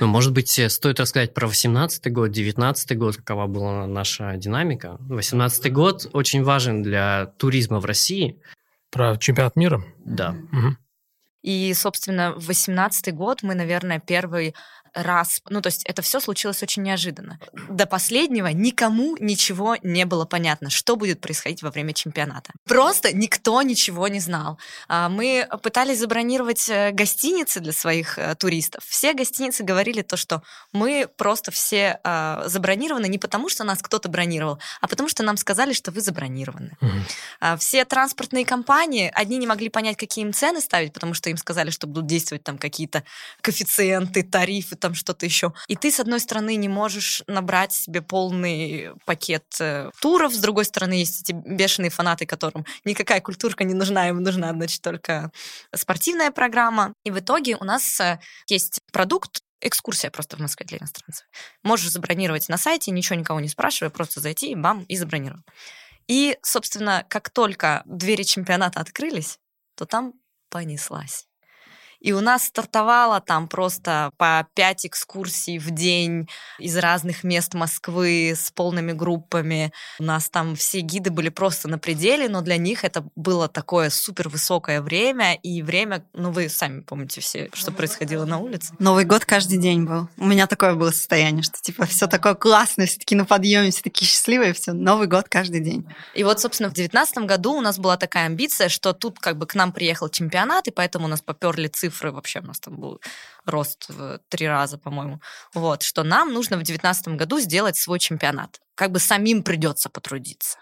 Ну, может быть, э, стоит рассказать про 18 год, 19 год, какова была наша динамика. 18 год очень важен для туризма в России. Про чемпионат мира? Да. Угу. И, собственно, в 18 год мы, наверное, первый раз, ну, то есть это все случилось очень неожиданно. До последнего никому ничего не было понятно, что будет происходить во время чемпионата. Просто никто ничего не знал. А, мы пытались забронировать э, гостиницы для своих э, туристов. Все гостиницы говорили то, что мы просто все а, забронированы не потому, что нас кто-то бронировал, а потому что нам сказали, что вы забронированы. Угу. Все транспортные компании, одни не могли понять, какие им цены ставить, потому что им сказали, что будут действовать там какие-то коэффициенты, тарифы, там что-то еще. И ты, с одной стороны, не можешь набрать себе полный пакет э, туров, с другой стороны, есть эти бешеные фанаты, которым никакая культурка не нужна, им нужна, значит, только спортивная программа. И в итоге у нас э, есть продукт, экскурсия просто в Москве для иностранцев. Можешь забронировать на сайте, ничего никого не спрашивая, просто зайти, бам, и забронировать. И, собственно, как только двери чемпионата открылись, то там понеслась. И у нас стартовало там просто по пять экскурсий в день из разных мест Москвы с полными группами. У нас там все гиды были просто на пределе, но для них это было такое супер высокое время, и время, ну вы сами помните все, что происходило на улице. Новый год каждый день был. У меня такое было состояние, что типа все такое классное, все таки на подъеме, все такие счастливые, все, Новый год каждый день. И вот, собственно, в девятнадцатом году у нас была такая амбиция, что тут как бы к нам приехал чемпионат, и поэтому у нас поперли цифры цифры, вообще у нас там был рост в три раза, по-моему. Вот, что нам нужно в 2019 году сделать свой чемпионат. Как бы самим придется потрудиться.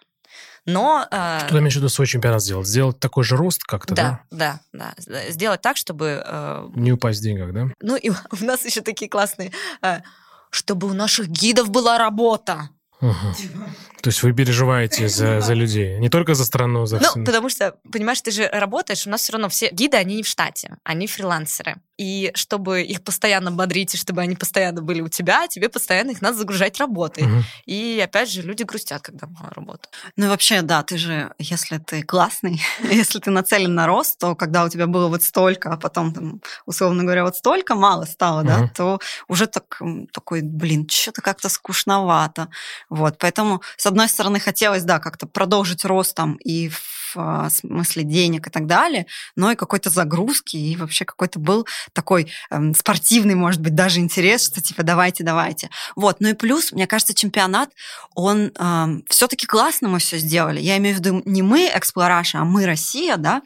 Но... Э, Что ты имеешь в виду свой чемпионат сделать? Сделать такой же рост как-то, да? Да, да, да. Сделать так, чтобы... Э, Не упасть в деньгах, да? Ну, и у нас еще такие классные... Э, чтобы у наших гидов была работа. Угу. То есть вы переживаете за, за людей, не только за страну, за Ну, потому что, понимаешь, ты же работаешь, у нас все равно все гиды, они не в штате, они фрилансеры. И чтобы их постоянно бодрить, и чтобы они постоянно были у тебя, тебе постоянно их надо загружать работой. Угу. И опять же, люди грустят, когда мало работы. Ну и вообще, да, ты же, если ты классный, если ты нацелен на рост, то когда у тебя было вот столько, а потом, там, условно говоря, вот столько мало стало, угу. да, то уже так, такой, блин, что-то как-то скучновато. Вот, поэтому, с одной стороны, хотелось, да, как-то продолжить рост там и в смысле денег и так далее, но и какой-то загрузки, и вообще какой-то был такой эм, спортивный, может быть, даже интерес, что типа давайте, давайте. Вот. Ну и плюс, мне кажется, чемпионат, он эм, все-таки классно мы все сделали. Я имею в виду не мы, Эксплораша, а мы, Россия, да,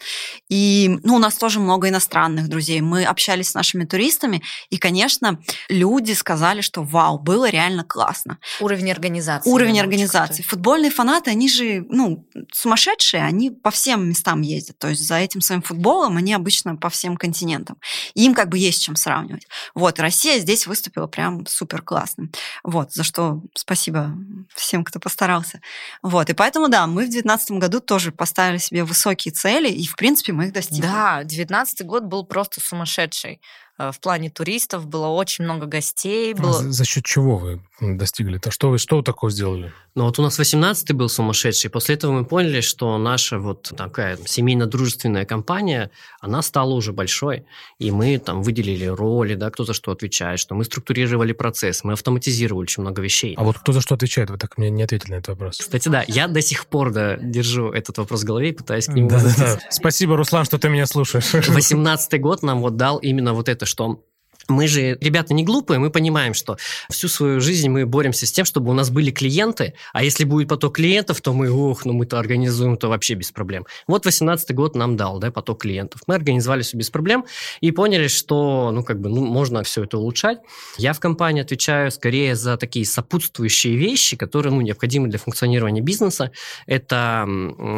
и ну, у нас тоже много иностранных друзей. Мы общались с нашими туристами, и, конечно, люди сказали, что вау, было реально классно. Уровень организации. Уровень организации. Футбольные фанаты, они же, ну, сумасшедшие, они по всем местам ездят. То есть за этим своим футболом они обычно по всем континентам. И им как бы есть чем сравнивать. Вот, Россия здесь выступила прям супер классно. Вот, за что спасибо всем, кто постарался. Вот, и поэтому, да, мы в 2019 году тоже поставили себе высокие цели, и, в принципе, мы их достигли. Да, 2019 год был просто сумасшедший. Э, в плане туристов было очень много гостей. А было... За, за счет чего вы достигли-то? Что вы, что такое сделали? Ну вот у нас 18-й был сумасшедший. После этого мы поняли, что наша вот такая семейно-дружественная компания, она стала уже большой. И мы там выделили роли, да, кто за что отвечает, что мы структурировали процесс, мы автоматизировали очень много вещей. А вот кто за что отвечает? Вы так мне не ответили на этот вопрос. Кстати, да, я до сих пор да, держу этот вопрос в голове и пытаюсь к нему да, да, да. Спасибо, Руслан, что ты меня слушаешь. 18-й год нам вот дал именно вот это, что мы же, ребята, не глупые, мы понимаем, что всю свою жизнь мы боремся с тем, чтобы у нас были клиенты, а если будет поток клиентов, то мы, ох, ну мы-то организуем то вообще без проблем. Вот 18 год нам дал, да, поток клиентов. Мы организовали все без проблем и поняли, что, ну, как бы, ну, можно все это улучшать. Я в компании отвечаю скорее за такие сопутствующие вещи, которые, ну, необходимы для функционирования бизнеса. Это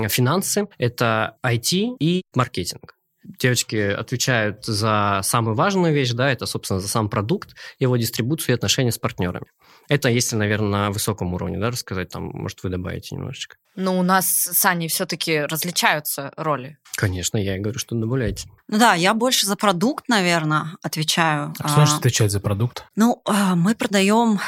финансы, это IT и маркетинг девочки отвечают за самую важную вещь, да, это, собственно, за сам продукт, его дистрибуцию и отношения с партнерами. Это если, наверное, на высоком уровне, да, рассказать, там, может, вы добавите немножечко. Ну, у нас с Аней все-таки различаются роли. Конечно, я и говорю, что добавляйте. Ну да, я больше за продукт, наверное, отвечаю. А что значит а, отвечать за продукт? Ну, а, мы продаем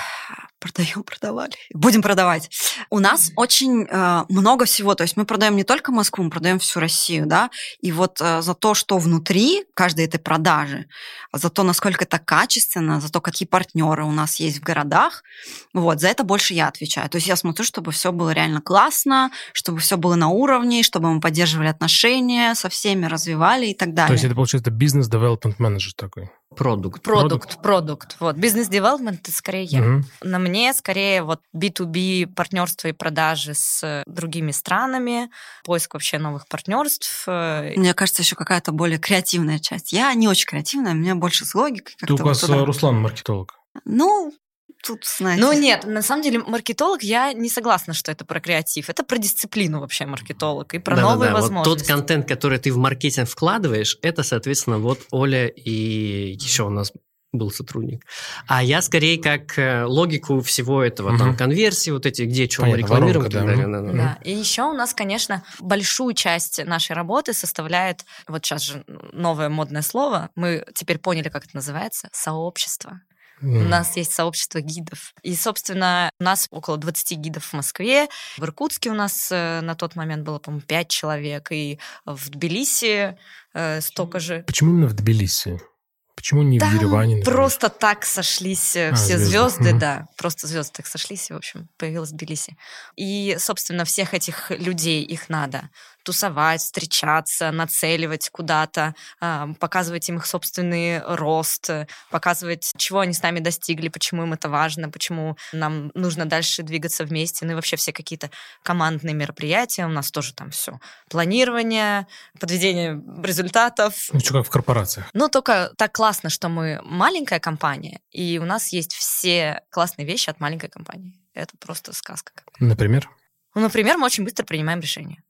продаем, продавали. Будем продавать. У нас очень э, много всего. То есть мы продаем не только Москву, мы продаем всю Россию, да. И вот э, за то, что внутри каждой этой продажи, за то, насколько это качественно, за то, какие партнеры у нас есть в городах, вот, за это больше я отвечаю. То есть я смотрю, чтобы все было реально классно, чтобы все было на уровне, чтобы мы поддерживали отношения со всеми, развивали и так далее. То есть это получается бизнес-девелопмент менеджер такой? Продукт. Продукт, продукт. Вот. Бизнес-девелопмент это скорее я. Угу. На мне скорее вот B2B партнерство и продажи с другими странами, поиск вообще новых партнерств. Э, мне кажется, еще какая-то более креативная часть. Я не очень креативная, у меня больше с логикой. Ты у вас вот Руслан маркетолог. Ну, тут, знаете... Ну нет, на самом деле маркетолог, я не согласна, что это про креатив. Это про дисциплину вообще маркетолог и про да, новые да, да. возможности. Вот тот контент, который ты в маркетинг вкладываешь, это, соответственно, вот Оля и еще у нас был сотрудник. А я скорее как э, логику всего этого, угу. там, конверсии, вот эти, где Понятно, мы рекламируем воронка, и так далее. Да, да, да. И еще у нас, конечно, большую часть нашей работы составляет, вот сейчас же новое модное слово, мы теперь поняли, как это называется, сообщество. Mm. У нас есть сообщество гидов. И, собственно, у нас около 20 гидов в Москве. В Иркутске у нас э, на тот момент было, по-моему, 5 человек. И в Тбилиси э, столько же. Почему именно в Тбилиси? Почему не Там в Ереване? Например? Просто так сошлись э, а, все звезды, звезды да. Просто звезды так сошлись, и, в общем, появилась Тбилиси. И, собственно, всех этих людей, их надо тусовать, встречаться, нацеливать куда-то, показывать им их собственный рост, показывать, чего они с нами достигли, почему им это важно, почему нам нужно дальше двигаться вместе, ну и вообще все какие-то командные мероприятия. У нас тоже там все. Планирование, подведение результатов. Ну, что как в корпорациях. Ну, только так классно, что мы маленькая компания, и у нас есть все классные вещи от маленькой компании. Это просто сказка. Например? Ну, например, мы очень быстро принимаем решения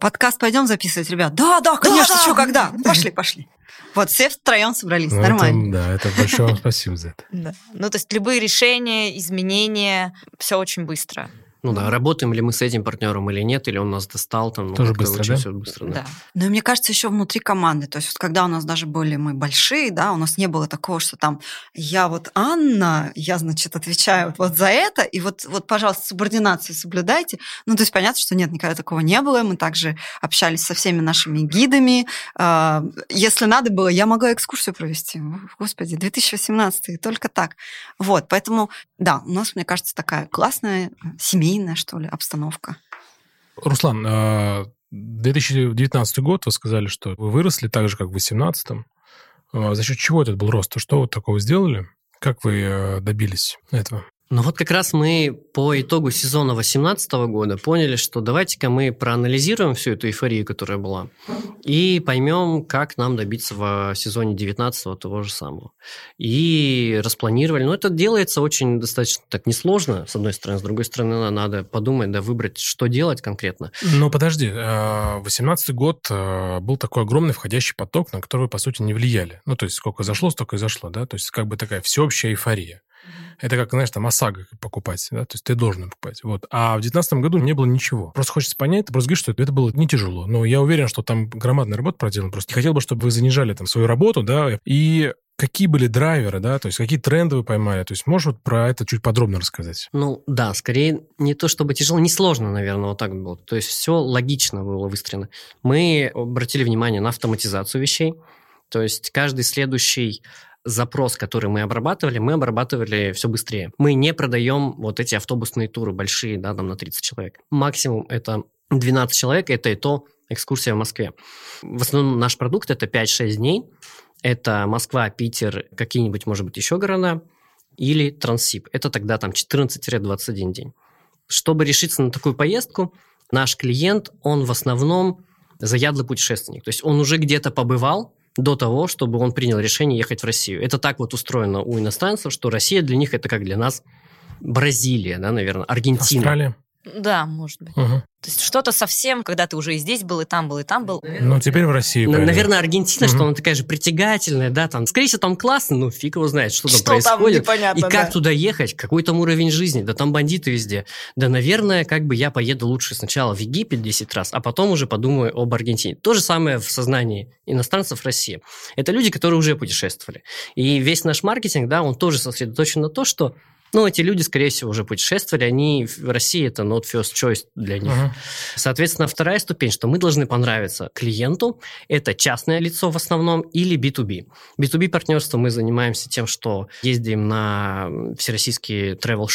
подкаст пойдем записывать, ребят? Да, да, конечно, да, что, да. когда? Ну, пошли, пошли. Вот все втроем собрались, ну, нормально. Это, да, это большое вам спасибо за это. Да. Ну, то есть любые решения, изменения, все очень быстро. Ну да, работаем ли мы с этим партнером или нет, или он нас достал там. Ну, Тоже быстро, да? Все быстро, да. да. Ну и мне кажется, еще внутри команды. То есть вот когда у нас даже были мы большие, да, у нас не было такого, что там я вот Анна, я, значит, отвечаю вот за это, и вот, вот пожалуйста, субординацию соблюдайте. Ну то есть понятно, что нет, никогда такого не было. Мы также общались со всеми нашими гидами. А, если надо было, я могла экскурсию провести. Господи, 2018, только так. Вот, поэтому, да, у нас, мне кажется, такая классная семейная семейная, что ли, обстановка. Руслан, а, 2019 год, вы сказали, что вы выросли так же, как в 2018. А за счет чего этот был рост? Что вы такого сделали? Как вы э, добились этого? Ну вот как раз мы по итогу сезона 2018 года поняли, что давайте-ка мы проанализируем всю эту эйфорию, которая была, и поймем, как нам добиться в сезоне 19 того же самого. И распланировали. Но это делается очень достаточно так несложно, с одной стороны. С другой стороны, надо подумать, да, выбрать, что делать конкретно. Но подожди, 18 э, год э, был такой огромный входящий поток, на который вы, по сути, не влияли. Ну, то есть сколько зашло, столько и зашло, да? То есть как бы такая всеобщая эйфория. Это как, знаешь, там ОСАГО покупать, да, то есть ты должен покупать. Вот. А в 2019 году не было ничего. Просто хочется понять, просто говоришь, что это было не тяжело. Но я уверен, что там громадная работа проделана. Просто хотел бы, чтобы вы занижали там свою работу, да, и Какие были драйверы, да, то есть какие тренды вы поймали? То есть можешь вот про это чуть подробно рассказать? Ну да, скорее не то чтобы тяжело, не сложно, наверное, вот так было. То есть все логично было выстроено. Мы обратили внимание на автоматизацию вещей, то есть каждый следующий запрос, который мы обрабатывали, мы обрабатывали все быстрее. Мы не продаем вот эти автобусные туры большие, да, там на 30 человек. Максимум это 12 человек, это и то экскурсия в Москве. В основном наш продукт это 5-6 дней. Это Москва, Питер, какие-нибудь, может быть, еще города. Или Транссиб. Это тогда там 14-21 день. Чтобы решиться на такую поездку, наш клиент, он в основном заядлый путешественник. То есть он уже где-то побывал, до того, чтобы он принял решение ехать в Россию. Это так вот устроено у иностранцев, что Россия для них это как для нас Бразилия, да, наверное, Аргентина. Австралия. Да, может быть. Угу. То есть что-то совсем, когда ты уже и здесь был, и там был, и там был. Ну, теперь в России. На, наверное, Аргентина, угу. что она такая же притягательная, да, там, скорее всего, там классно, но фиг его знает, что там что происходит. Там непонятно, и как да. туда ехать, какой там уровень жизни, да там бандиты везде. Да, наверное, как бы я поеду лучше сначала в Египет 10 раз, а потом уже подумаю об Аргентине. То же самое в сознании иностранцев России. Это люди, которые уже путешествовали. И весь наш маркетинг, да, он тоже сосредоточен на то, что ну, эти люди, скорее всего, уже путешествовали, они в России это not first choice для них. Uh-huh. Соответственно, вторая ступень, что мы должны понравиться клиенту, это частное лицо в основном или B2B. B2B партнерство мы занимаемся тем, что ездим на всероссийские travel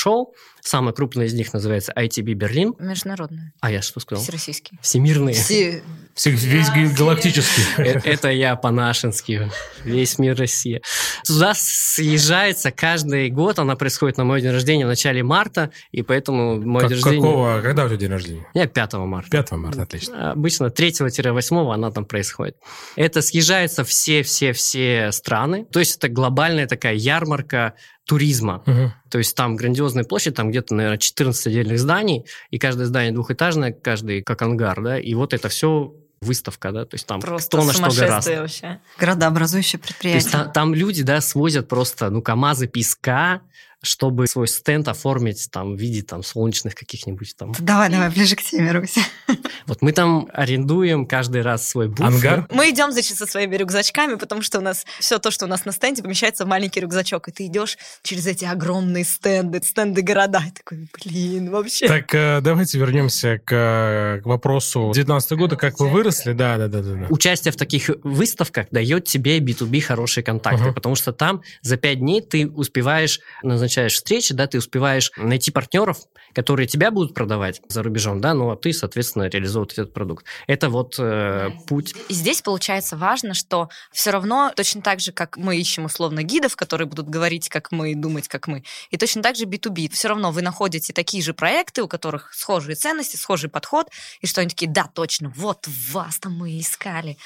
шоу Самое крупное из них называется ITB Берлин. Международное. А я что сказал? Всероссийский. Всемирные. Все... Весь галактический. Э, это я по-нашенски. Весь мир Россия. Туда съезжается каждый год. Она происходит на мой день рождения в начале марта. И поэтому мой день рождения... Какого? Когда у тебя день рождения? Я 5 марта. 5 марта, отлично. Обычно 3-8 она там происходит. Это съезжаются все-все-все страны. То есть это глобальная такая ярмарка туризма. Угу. То есть там грандиозная площадь, там где-то, наверное, 14 отдельных зданий, и каждое здание двухэтажное, каждый как ангар, да, и вот это все выставка, да, то есть там просто кто на что гораздо. вообще. Градообразующее предприятие. То есть там, там люди, да, свозят просто, ну, КАМАЗы песка, чтобы свой стенд оформить там в виде там солнечных каких-нибудь там. Давай, давай, ближе к теме, Руся. Вот мы там арендуем каждый раз свой буфер. Ангар? Мы идем, значит, со своими рюкзачками, потому что у нас все то, что у нас на стенде, помещается в маленький рюкзачок. И ты идешь через эти огромные стенды, стенды города. И такой, блин, вообще. Так, э, давайте вернемся к, к вопросу 19 года, как вы выросли. Да, да, да, да, да. Участие в таких выставках дает тебе B2B хорошие контакты, uh-huh. потому что там за 5 дней ты успеваешь назначить назначаешь встречи, да, ты успеваешь найти партнеров, которые тебя будут продавать за рубежом, да, ну а ты, соответственно, реализовывать этот продукт. Это вот э, путь. И здесь получается важно, что все равно точно так же, как мы ищем условно гидов, которые будут говорить, как мы, думать, как мы, и точно так же B2B. Все равно вы находите такие же проекты, у которых схожие ценности, схожий подход, и что они такие, да, точно, вот вас там мы искали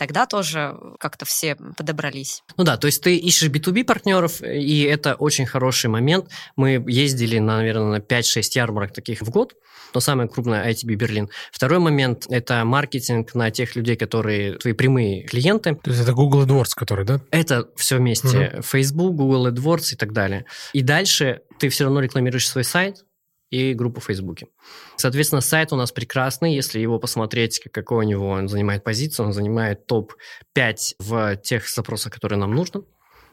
тогда тоже как-то все подобрались. Ну да, то есть ты ищешь B2B партнеров, и это очень хороший момент. Мы ездили, наверное, на 5-6 ярмарок таких в год, но самое крупное ITB Берлин. Второй момент – это маркетинг на тех людей, которые твои прямые клиенты. То есть это Google AdWords, который, да? Это все вместе. Угу. Facebook, Google AdWords и так далее. И дальше ты все равно рекламируешь свой сайт, и группу в Фейсбуке. Соответственно, сайт у нас прекрасный. Если его посмотреть, какой у него он занимает позицию, он занимает топ-5 в тех запросах, которые нам нужно.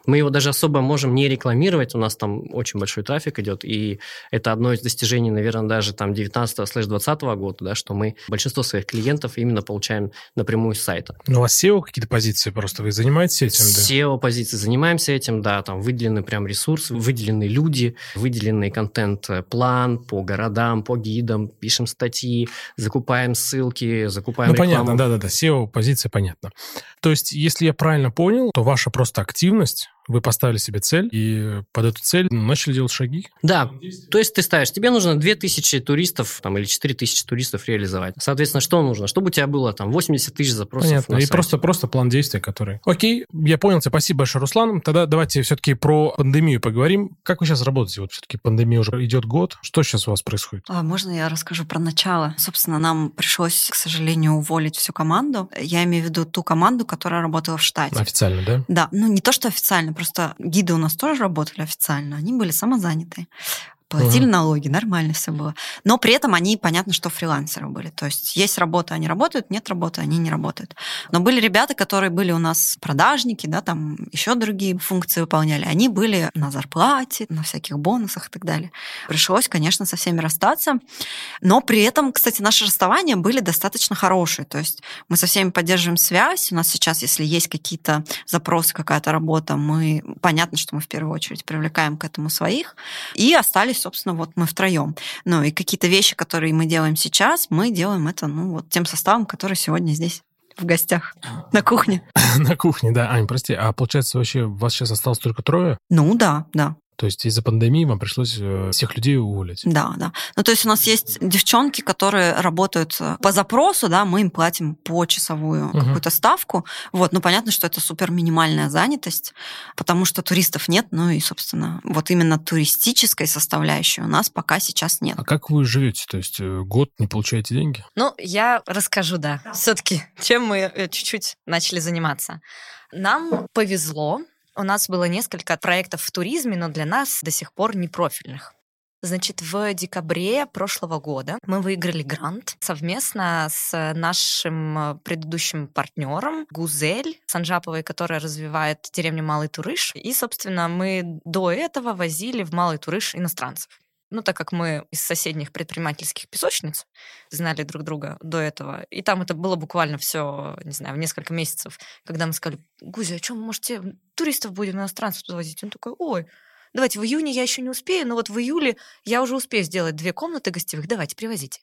Мы его даже особо можем не рекламировать, у нас там очень большой трафик идет, и это одно из достижений, наверное, даже там 19-20 года, да, что мы большинство своих клиентов именно получаем напрямую с сайта. Ну, у вас SEO какие-то позиции просто, вы занимаетесь этим? Да? SEO позиции занимаемся этим, да, там выделены прям ресурсы, выделены люди, выделенный контент-план по городам, по гидам, пишем статьи, закупаем ссылки, закупаем Ну, рекламу. понятно, да-да-да, SEO-позиция понятна. То есть, если я правильно понял, то ваша просто активность вы поставили себе цель, и под эту цель начали делать шаги? Да, то есть ты ставишь, тебе нужно 2000 туристов там, или 4000 туристов реализовать. Соответственно, что нужно? Чтобы у тебя было там 80 тысяч запросов Понятно, на и просто, просто план действий, который... Окей, я понял тебя, спасибо большое, Руслан. Тогда давайте все-таки про пандемию поговорим. Как вы сейчас работаете? Вот все-таки пандемия уже идет год. Что сейчас у вас происходит? А, можно я расскажу про начало? Собственно, нам пришлось, к сожалению, уволить всю команду. Я имею в виду ту команду, которая работала в штате. Официально, да? Да, ну не то, что официально, просто гиды у нас тоже работали официально, они были самозаняты. Платили Ага. налоги, нормально все было. Но при этом они, понятно, что фрилансеры были. То есть есть работа, они работают, нет работы, они не работают. Но были ребята, которые были у нас продажники, да, там еще другие функции выполняли. Они были на зарплате, на всяких бонусах и так далее. Пришлось, конечно, со всеми расстаться. Но при этом, кстати, наши расставания были достаточно хорошие. То есть мы со всеми поддерживаем связь. У нас сейчас, если есть какие-то запросы, какая-то работа, мы понятно, что мы в первую очередь привлекаем к этому своих. И остались, собственно, вот мы втроем. Ну и какие-то вещи, которые мы делаем сейчас, мы делаем это, ну, вот тем составом, который сегодня здесь в гостях на кухне. На кухне, да. Ань, прости, а получается вообще у вас сейчас осталось только трое? Ну да, да. То есть из-за пандемии вам пришлось э, всех людей уволить? Да, да. Ну, то есть у нас есть девчонки, которые работают э, по запросу, да, мы им платим по часовую Мгм. какую-то ставку. Вот, ну, понятно, что это супер минимальная занятость, потому что туристов нет, ну и, собственно, вот именно туристической составляющей у нас пока сейчас нет. А как вы живете? То есть э, год не получаете деньги? Ну, я расскажу, да. Все-таки, чем мы чуть-чуть начали заниматься. Нам повезло. У нас было несколько проектов в туризме, но для нас до сих пор не профильных. Значит, в декабре прошлого года мы выиграли грант совместно с нашим э, предыдущим партнером Гузель Санжаповой, которая развивает деревню Малый Турыш. И, собственно, мы до этого возили в Малый Турыш иностранцев. Ну, так как мы из соседних предпринимательских песочниц знали друг друга до этого, и там это было буквально все, не знаю, в несколько месяцев, когда мы сказали, Гузя, а что, мы, можете туристов будем иностранцев туда возить? Он такой, ой, давайте в июне я еще не успею, но вот в июле я уже успею сделать две комнаты гостевых, давайте, привозите.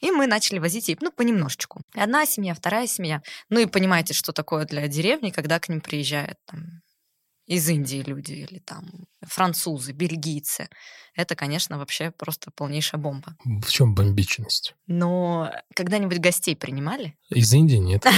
И мы начали возить, ей, ну, понемножечку. Одна семья, вторая семья. Ну и понимаете, что такое для деревни, когда к ним приезжают там из Индии люди или там французы, бельгийцы. Это, конечно, вообще просто полнейшая бомба. В чем бомбичность? Но когда-нибудь гостей принимали? Из Индии нет.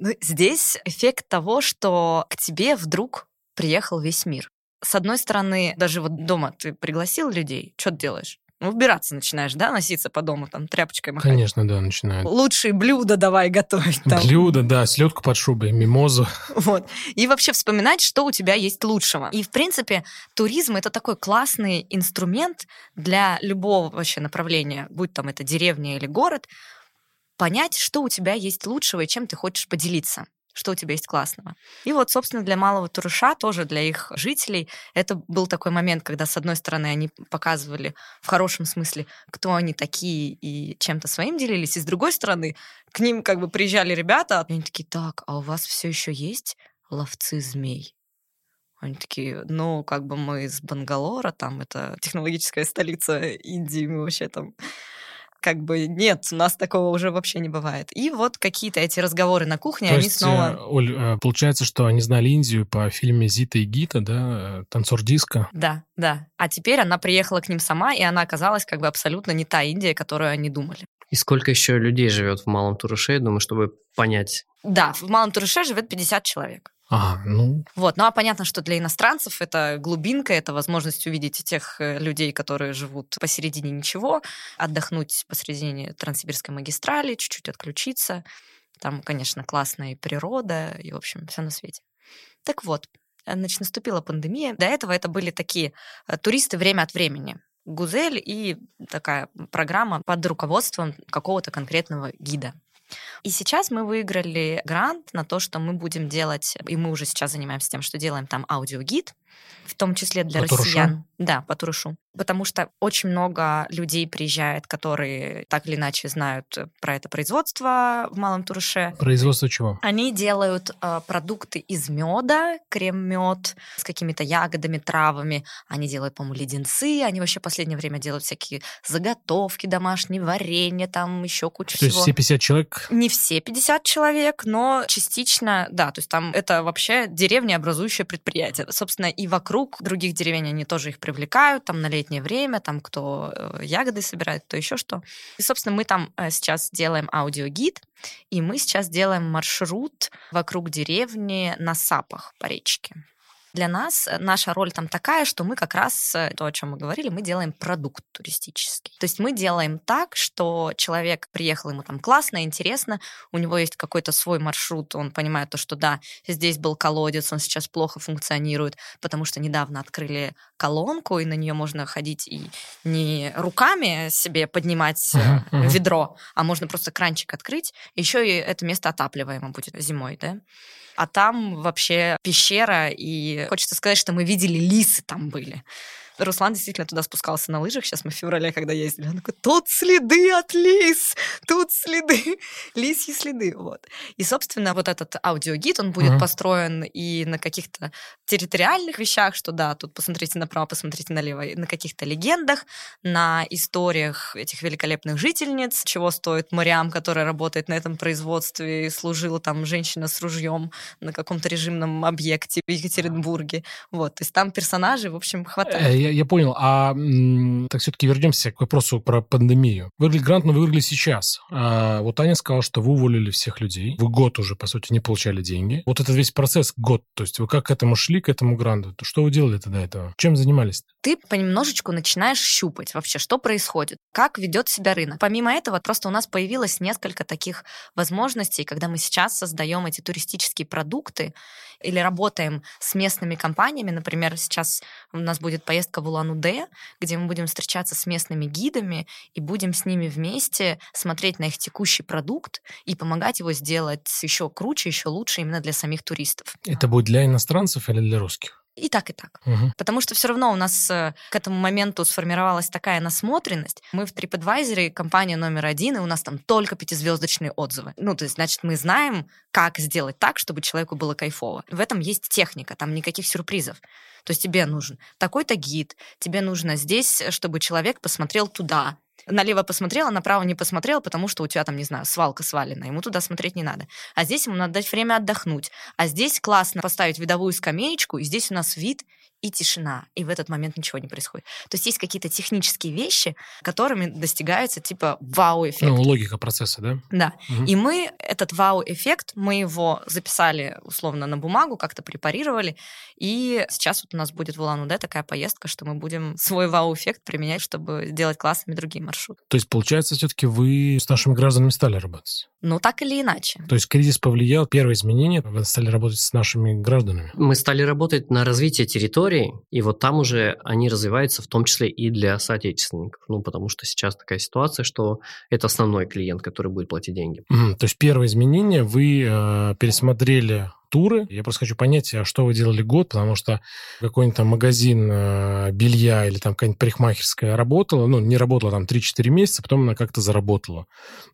Ну, здесь эффект того, что к тебе вдруг приехал весь мир. С одной стороны, даже вот дома ты пригласил людей, что ты делаешь? Ну, убираться начинаешь, да, носиться по дому, там, тряпочкой махать. Конечно, да, начинают. Лучшие блюда давай готовить. Там. Блюдо, да, селедку под шубой, мимозу. Вот. И вообще вспоминать, что у тебя есть лучшего. И, в принципе, туризм — это такой классный инструмент для любого вообще направления, будь там это деревня или город, понять, что у тебя есть лучшего и чем ты хочешь поделиться что у тебя есть классного. И вот, собственно, для малого Туруша, тоже для их жителей, это был такой момент, когда, с одной стороны, они показывали в хорошем смысле, кто они такие и чем-то своим делились, и с другой стороны, к ним как бы приезжали ребята, и они такие, так, а у вас все еще есть ловцы змей? Они такие, ну, как бы мы из Бангалора, там это технологическая столица Индии, мы вообще там как бы нет, у нас такого уже вообще не бывает. И вот какие-то эти разговоры на кухне, То они есть, снова... э, Оль, э, получается, что они знали Индию по фильме «Зита и Гита», да, э, «Танцор диска». Да, да. А теперь она приехала к ним сама, и она оказалась как бы абсолютно не та Индия, которую они думали. И сколько еще людей живет в Малом Туруше, я думаю, чтобы понять. Да, в Малом Туруше живет 50 человек. А, ну, Вот. Ну а понятно, что для иностранцев это глубинка, это возможность увидеть тех э, людей, которые живут посередине ничего, отдохнуть посередине Транссибирской магистрали, чуть-чуть отключиться. Там, конечно, классная природа, и, в общем, все на свете. Так вот, э, значит, наступила пандемия. До этого это были такие э, туристы время от времени. Гузель и такая программа под руководством какого-то конкретного гида. И сейчас мы выиграли грант на то, что мы будем делать, и мы уже сейчас занимаемся тем, что делаем там аудиогид, в том числе для по россиян. Турушу? Да, по Турушу. Потому что очень много людей приезжает, которые так или иначе знают про это производство в Малом Туруше. Производство чего? Они делают э, продукты из меда, крем-мед с какими-то ягодами, травами. Они делают, по-моему, леденцы. Они вообще в последнее время делают всякие заготовки домашние, варенье, там еще куча то всего. То есть все 50 человек? Не все 50 человек, но частично, да. То есть там это вообще деревня, образующее предприятие. Собственно, и вокруг других деревень они тоже их привлекают, там на летнее время, там кто э, ягоды собирает, то еще что. И, собственно, мы там э, сейчас делаем аудиогид, и мы сейчас делаем маршрут вокруг деревни на сапах по речке. Для нас э, наша роль там такая, что мы как раз, э, то, о чем мы говорили, мы делаем продукт туристический. То есть мы делаем так, что человек приехал, ему там классно, интересно, у него есть какой-то свой маршрут, он понимает то, что да, здесь был колодец, он сейчас плохо функционирует, потому что недавно открыли колонку, и на нее можно ходить и не руками себе поднимать uh-huh, uh-huh. ведро, а можно просто кранчик открыть, еще и это место отапливаемо будет зимой, да а там вообще пещера, и хочется сказать, что мы видели лисы там были. Руслан действительно туда спускался на лыжах. Сейчас мы в феврале, когда ездили, он такой, тут следы от лис, тут следы, лисьи следы. Вот. И, собственно, вот этот аудиогид, он будет uh-huh. построен и на каких-то территориальных вещах, что да, тут посмотрите направо, посмотрите налево, на каких-то легендах, на историях этих великолепных жительниц, чего стоит Мариам, которая работает на этом производстве, служила там женщина с ружьем на каком-то режимном объекте в Екатеринбурге. Вот, то есть там персонажей, в общем, хватает. Я, я понял. А так все-таки вернемся к вопросу про пандемию. Выиграли грант, но вы выиграли сейчас. А, вот Аня сказала, что вы уволили всех людей. Вы год уже, по сути, не получали деньги. Вот этот весь процесс год. То есть вы как к этому шли, к этому гранту? Что вы делали тогда этого? Чем занимались? Ты понемножечку начинаешь щупать вообще, что происходит, как ведет себя рынок. Помимо этого, просто у нас появилось несколько таких возможностей, когда мы сейчас создаем эти туристические продукты или работаем с местными компаниями. Например, сейчас у нас будет поездка поездка в Улан-Удэ, где мы будем встречаться с местными гидами и будем с ними вместе смотреть на их текущий продукт и помогать его сделать еще круче, еще лучше именно для самих туристов. Это будет для иностранцев или для русских? И так, и так. Угу. Потому что все равно у нас э, к этому моменту сформировалась такая насмотренность. Мы в TripAdvisor компания номер один, и у нас там только пятизвездочные отзывы. Ну, то есть, значит, мы знаем, как сделать так, чтобы человеку было кайфово. В этом есть техника, там никаких сюрпризов. То есть тебе нужен такой-то гид, тебе нужно здесь, чтобы человек посмотрел туда, налево посмотрел, а направо не посмотрел, потому что у тебя там, не знаю, свалка свалена, ему туда смотреть не надо. А здесь ему надо дать время отдохнуть. А здесь классно поставить видовую скамеечку, и здесь у нас вид и тишина, и в этот момент ничего не происходит. То есть есть какие-то технические вещи, которыми достигается типа вау-эффект. Ну, логика процесса, да? Да. Угу. И мы этот вау-эффект, мы его записали условно на бумагу, как-то препарировали, и сейчас вот у нас будет в Улан-Удэ такая поездка, что мы будем свой вау-эффект применять, чтобы сделать классными другие маршруты. То есть, получается, все-таки вы с нашими гражданами стали работать? Ну, так или иначе. То есть кризис повлиял, первое изменение, вы стали работать с нашими гражданами? Мы стали работать на развитие территории, и вот там уже они развиваются в том числе и для соотечественников. Ну, потому что сейчас такая ситуация, что это основной клиент, который будет платить деньги. Mm, то есть первое изменение, вы э, пересмотрели туры. Я просто хочу понять, а что вы делали год, потому что какой-нибудь там магазин э, белья или там какая-нибудь парикмахерская работала, ну, не работала там 3-4 месяца, потом она как-то заработала.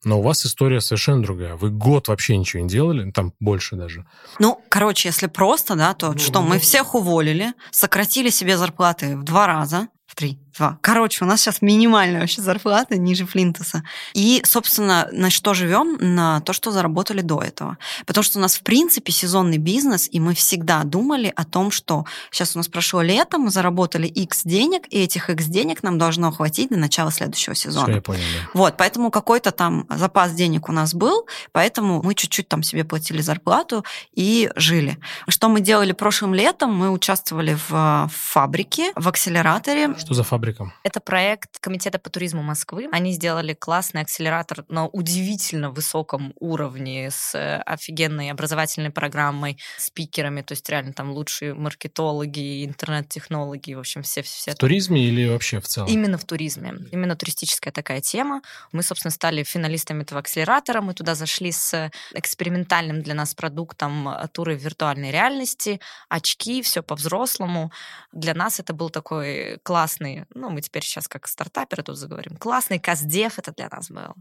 Но у вас история совершенно другая. Вы год вообще ничего не делали, там больше даже. Ну, короче, если просто, да, то ну, что, мы ну. всех уволили, сократили себе зарплаты в два раза, в три, два. Короче, у нас сейчас минимальная вообще зарплата ниже Флинтуса. И, собственно, на что живем? На то, что заработали до этого. Потому что у нас, в принципе, сезонный бизнес, и мы всегда думали о том, что сейчас у нас прошло лето, мы заработали X денег, и этих X денег нам должно хватить до начала следующего сезона. Все, я понял, да. Вот, поэтому какой-то там запас денег у нас был, поэтому мы чуть-чуть там себе платили зарплату и жили. Что мы делали прошлым летом? Мы участвовали в фабрике, в акселераторе. Что за фабрика? Фабрикам? Это проект Комитета по туризму Москвы. Они сделали классный акселератор на удивительно высоком уровне с э, офигенной образовательной программой, спикерами, то есть реально там лучшие маркетологи, интернет-технологи, в общем, все... все в туризме или вообще в целом? Именно в туризме. Именно туристическая такая тема. Мы, собственно, стали финалистами этого акселератора. Мы туда зашли с экспериментальным для нас продуктом э, туры в виртуальной реальности, очки, все по-взрослому. Для нас это был такой классный, ну, мы теперь сейчас как стартаперы тут заговорим, классный каздев это для нас был.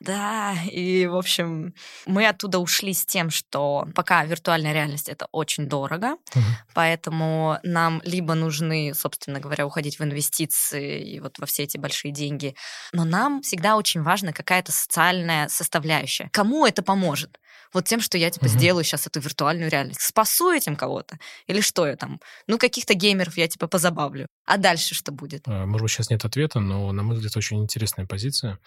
Да, и, в общем, мы оттуда ушли с тем, что пока виртуальная реальность — это очень дорого, угу. поэтому нам либо нужны, собственно говоря, уходить в инвестиции и вот во все эти большие деньги, но нам всегда очень важна какая-то социальная составляющая. Кому это поможет? Вот тем, что я, типа, угу. сделаю сейчас эту виртуальную реальность. Спасу этим кого-то? Или что я там? Ну, каких-то геймеров я, типа, позабавлю. А дальше что будет? А, может быть, сейчас нет ответа, но, на мой взгляд, очень интересная позиция.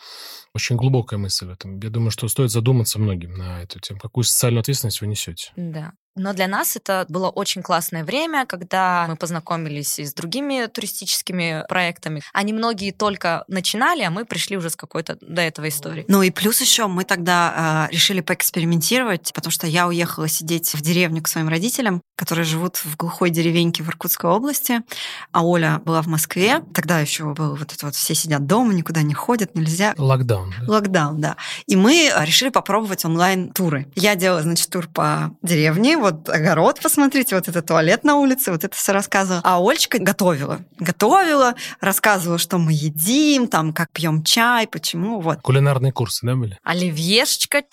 Очень глубокая мысль в этом. Я думаю, что стоит задуматься многим на эту тему. Какую социальную ответственность вы несете? Да. Но для нас это было очень классное время, когда мы познакомились и с другими туристическими проектами. Они многие только начинали, а мы пришли уже с какой-то до этого истории. Ну и плюс еще мы тогда э, решили поэкспериментировать, потому что я уехала сидеть в деревню к своим родителям, которые живут в глухой деревеньке в Иркутской области, а Оля была в Москве. Тогда еще было вот это вот все сидят дома, никуда не ходят, нельзя. Локдаун. Да? Локдаун, да. И мы решили попробовать онлайн-туры. Я делала, значит, тур по деревне, вот огород, посмотрите, вот это туалет на улице, вот это все рассказывала. А Ольчка готовила. Готовила, рассказывала, что мы едим, там, как пьем чай, почему, вот. Кулинарные курсы, да, были? Оливьешечка.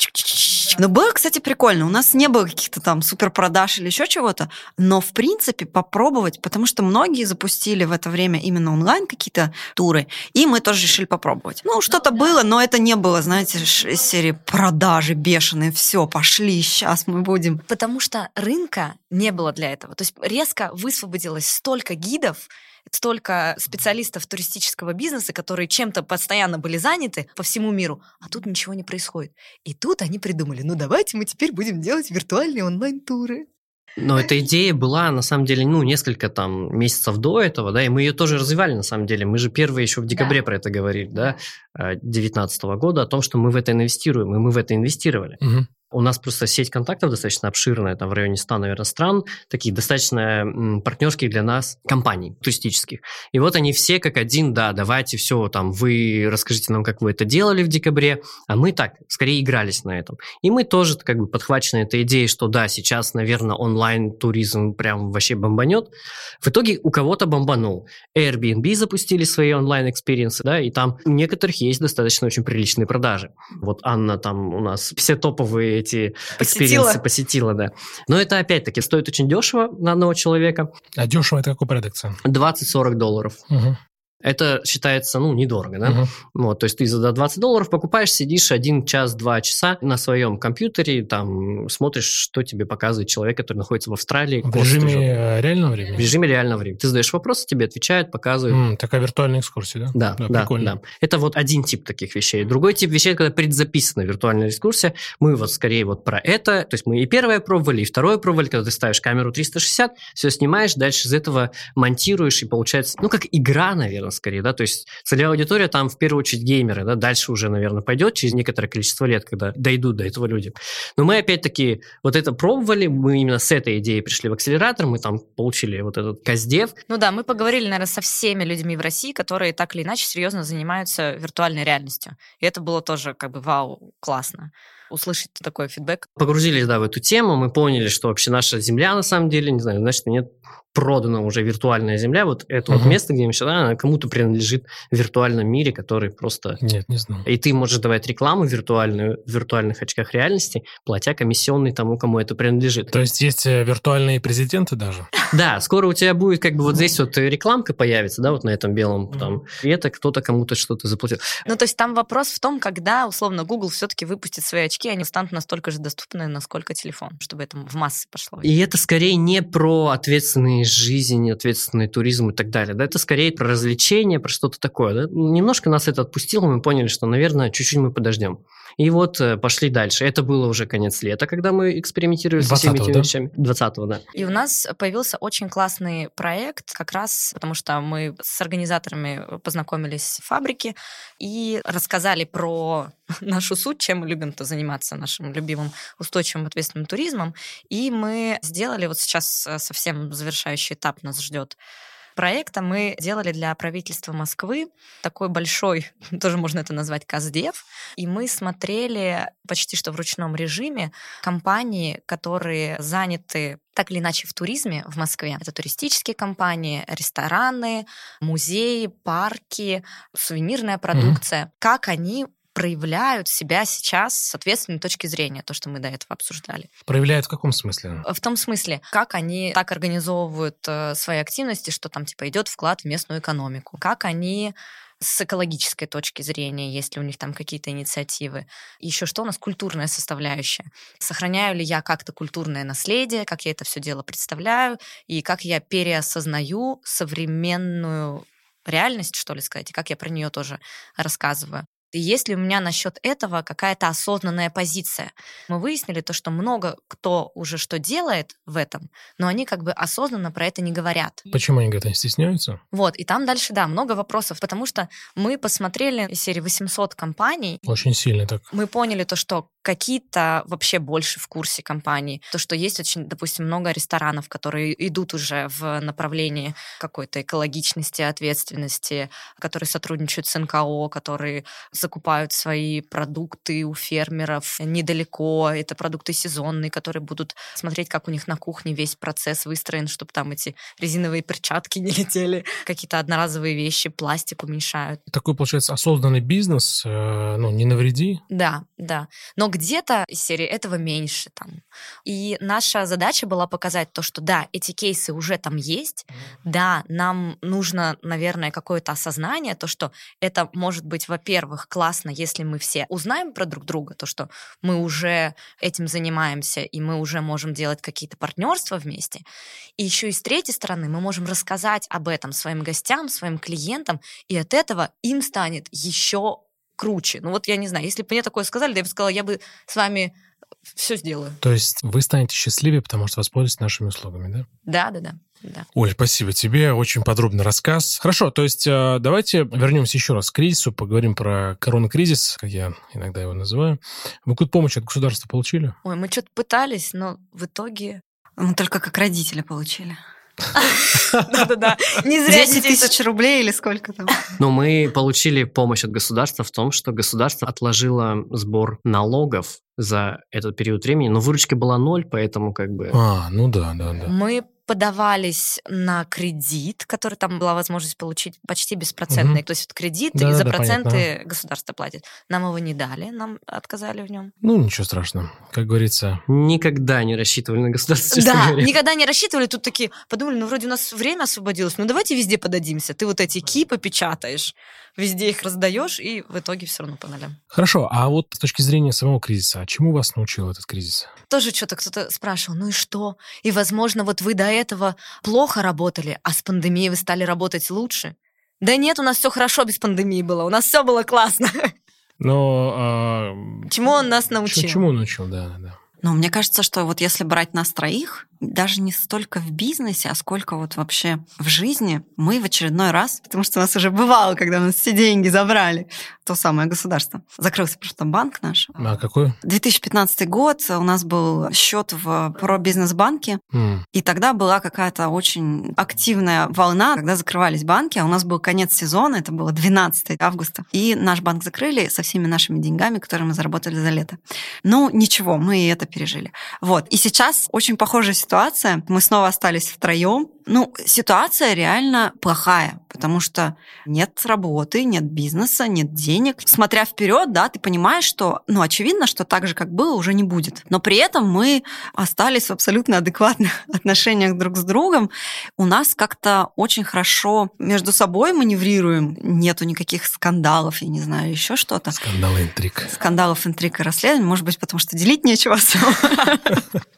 Ну, было, кстати, прикольно. У нас не было каких-то там супер продаж или еще чего-то, но, в принципе, попробовать, потому что многие запустили в это время именно онлайн какие-то туры, и мы тоже решили попробовать. Ну, что-то ну, да. было, но это не было, знаете, серии продажи бешеные, все, пошли, сейчас мы будем. Потому что рынка не было для этого. То есть резко высвободилось столько гидов, столько специалистов туристического бизнеса, которые чем-то постоянно были заняты по всему миру, а тут ничего не происходит. И тут они придумали, ну давайте мы теперь будем делать виртуальные онлайн-туры. Но эта идея была, на самом деле, ну, несколько там месяцев до этого, да, и мы ее тоже развивали, на самом деле. Мы же первые еще в декабре да. про это говорили, да, 2019 года, о том, что мы в это инвестируем, и мы в это инвестировали. Угу. У нас просто сеть контактов достаточно обширная, там в районе 100, наверное, стран, такие достаточно партнерских для нас компаний туристических. И вот они все как один, да, давайте все, там, вы расскажите нам, как вы это делали в декабре, а мы так, скорее игрались на этом. И мы тоже как бы подхвачены этой идеей, что да, сейчас, наверное, онлайн-туризм прям вообще бомбанет. В итоге у кого-то бомбанул. Airbnb запустили свои онлайн- experience ы, да, и там у некоторых есть достаточно очень приличные продажи. Вот Анна там у нас все топовые эти experience ы посетила, да. Но это, опять-таки, стоит очень дешево на одного человека. А дешево это какой порядок цен? 20-40 долларов. Угу. Это считается, ну, недорого, да? Угу. Вот, то есть ты за 20 долларов покупаешь, сидишь один час, два часа на своем компьютере, там смотришь, что тебе показывает человек, который находится в Австралии. В режиме э, реального времени? В режиме реального времени. Ты задаешь вопросы, тебе отвечают, показывают. М, такая виртуальная экскурсия, да? Да, да, да, да. Это вот один тип таких вещей. Другой тип вещей, когда предзаписана виртуальная экскурсия, мы вот скорее вот про это, то есть мы и первое пробовали, и второе пробовали, когда ты ставишь камеру 360, все снимаешь, дальше из этого монтируешь, и получается, ну, как игра, наверное, наверное, скорее, да, то есть целевая аудитория там в первую очередь геймеры, да, дальше уже, наверное, пойдет через некоторое количество лет, когда дойдут до этого люди. Но мы опять-таки вот это пробовали, мы именно с этой идеей пришли в акселератор, мы там получили вот этот каздев. Ну да, мы поговорили, наверное, со всеми людьми в России, которые так или иначе серьезно занимаются виртуальной реальностью. И это было тоже как бы вау, классно услышать такой фидбэк. Погрузились, да, в эту тему, мы поняли, что вообще наша земля, на самом деле, не знаю, значит, нет продана уже виртуальная земля, вот это uh-huh. вот место, где мы сейчас, она кому-то принадлежит в виртуальном мире, который просто... Нет, не знаю. И ты можешь давать рекламу виртуальную в виртуальных очках реальности, платя комиссионный тому, кому это принадлежит. То есть есть э, виртуальные президенты даже? Да, скоро у тебя будет как бы вот здесь вот рекламка появится, да, вот на этом белом там, и это кто-то кому-то что-то заплатил. Ну, то есть там вопрос в том, когда, условно, Google все-таки выпустит свои очки, они станут настолько же доступны, насколько телефон, чтобы это в массы пошло. И это скорее не про ответственная жизнь, ответственный туризм и так далее. Да, это скорее про развлечение, про что-то такое. Да? Немножко нас это отпустило, мы поняли, что, наверное, чуть-чуть мы подождем. И вот э, пошли дальше. Это было уже конец лета, когда мы экспериментировали со всеми этими да? вещами. 20-го, да. И у нас появился очень классный проект, как раз потому что мы с организаторами познакомились в фабрике и рассказали про нашу суть, чем мы любим-то заниматься, нашим любимым устойчивым ответственным туризмом. И мы сделали, вот сейчас э, совсем завершающий этап нас ждет, проекта мы делали для правительства Москвы такой большой, тоже можно это назвать КАЗДЕВ, и мы смотрели почти что в ручном режиме компании, которые заняты так или иначе в туризме в Москве. Это туристические компании, рестораны, музеи, парки, сувенирная продукция. Mm-hmm. Как они проявляют себя сейчас с ответственной точки зрения, то, что мы до этого обсуждали. Проявляют в каком смысле? В том смысле, как они так организовывают э, свои активности, что там типа идет вклад в местную экономику, как они с экологической точки зрения, есть ли у них там какие-то инициативы. Еще что у нас культурная составляющая. Сохраняю ли я как-то культурное наследие, как я это все дело представляю, и как я переосознаю современную реальность, что ли сказать, и как я про нее тоже рассказываю. Есть ли у меня насчет этого какая-то осознанная позиция? Мы выяснили то, что много кто уже что делает в этом, но они как бы осознанно про это не говорят. Почему они говорят, они стесняются? Вот, и там дальше, да, много вопросов, потому что мы посмотрели серии 800 компаний. Очень сильно так. Мы поняли то, что какие-то вообще больше в курсе компании. То, что есть очень, допустим, много ресторанов, которые идут уже в направлении какой-то экологичности, ответственности, которые сотрудничают с НКО, которые закупают свои продукты у фермеров недалеко. Это продукты сезонные, которые будут смотреть, как у них на кухне весь процесс выстроен, чтобы там эти резиновые перчатки не летели, какие-то одноразовые вещи, пластик уменьшают. Такой, получается, осознанный бизнес, э, ну, не навреди. Да, да. Но где-то из серии этого меньше там. И наша задача была показать то, что да, эти кейсы уже там есть, да, нам нужно, наверное, какое-то осознание, то, что это может быть, во-первых, классно, если мы все узнаем про друг друга, то, что мы уже этим занимаемся, и мы уже можем делать какие-то партнерства вместе. И еще и с третьей стороны мы можем рассказать об этом своим гостям, своим клиентам, и от этого им станет еще круче. Ну вот я не знаю, если бы мне такое сказали, я бы сказала, я бы с вами все сделаю. То есть вы станете счастливее, потому что воспользуетесь нашими услугами, да? Да, да, да. Да. Оль, спасибо тебе, очень подробный рассказ. Хорошо, то есть э, давайте вернемся еще раз к кризису, поговорим про коронакризис, как я иногда его называю. Вы какую-то помощь от государства получили? Ой, мы что-то пытались, но в итоге... Мы только как родители получили. Да-да-да. Не зря 10 тысяч рублей или сколько там. Но мы получили помощь от государства в том, что государство отложило сбор налогов за этот период времени, но выручка была ноль, поэтому как бы... А, ну да, да, да. Мы подавались на кредит, который там была возможность получить почти беспроцентный. Угу. То есть вот кредит да, и за да, проценты понятно. государство платит. Нам его не дали, нам отказали в нем. Ну, ничего страшного. Как говорится... Никогда не рассчитывали на государство, Да, говоря. никогда не рассчитывали. Тут такие подумали, ну, вроде у нас время освободилось, ну, давайте везде подадимся. Ты вот эти кипы печатаешь, везде их раздаешь, и в итоге все равно по нолям. Хорошо, а вот с точки зрения самого кризиса, а чему вас научил этот кризис? Тоже что-то кто-то спрашивал, ну и что? И, возможно, вот вы до этого плохо работали, а с пандемией вы стали работать лучше? Да нет, у нас все хорошо без пандемии было, у нас все было классно. Но... А... Чему он нас научил? Чему он научил, да, да. Ну, мне кажется, что вот если брать нас троих, даже не столько в бизнесе, а сколько вот вообще в жизни, мы в очередной раз, потому что у нас уже бывало, когда у нас все деньги забрали, то самое государство. Закрылся просто банк наш. А какой? 2015 год, у нас был счет в пробизнес-банке, mm. и тогда была какая-то очень активная волна, когда закрывались банки, а у нас был конец сезона, это было 12 августа, и наш банк закрыли со всеми нашими деньгами, которые мы заработали за лето. Ну, ничего, мы это пережили. Вот. И сейчас очень похожая ситуация. Мы снова остались втроем. Ну, ситуация реально плохая, потому что нет работы, нет бизнеса, нет денег. Смотря вперед, да, ты понимаешь, что, ну, очевидно, что так же, как было, уже не будет. Но при этом мы остались в абсолютно адекватных отношениях друг с другом. У нас как-то очень хорошо между собой маневрируем. Нету никаких скандалов, я не знаю, еще что-то. Скандалы, интриг. Скандалов, интриг и расследований. Может быть, потому что делить нечего особо.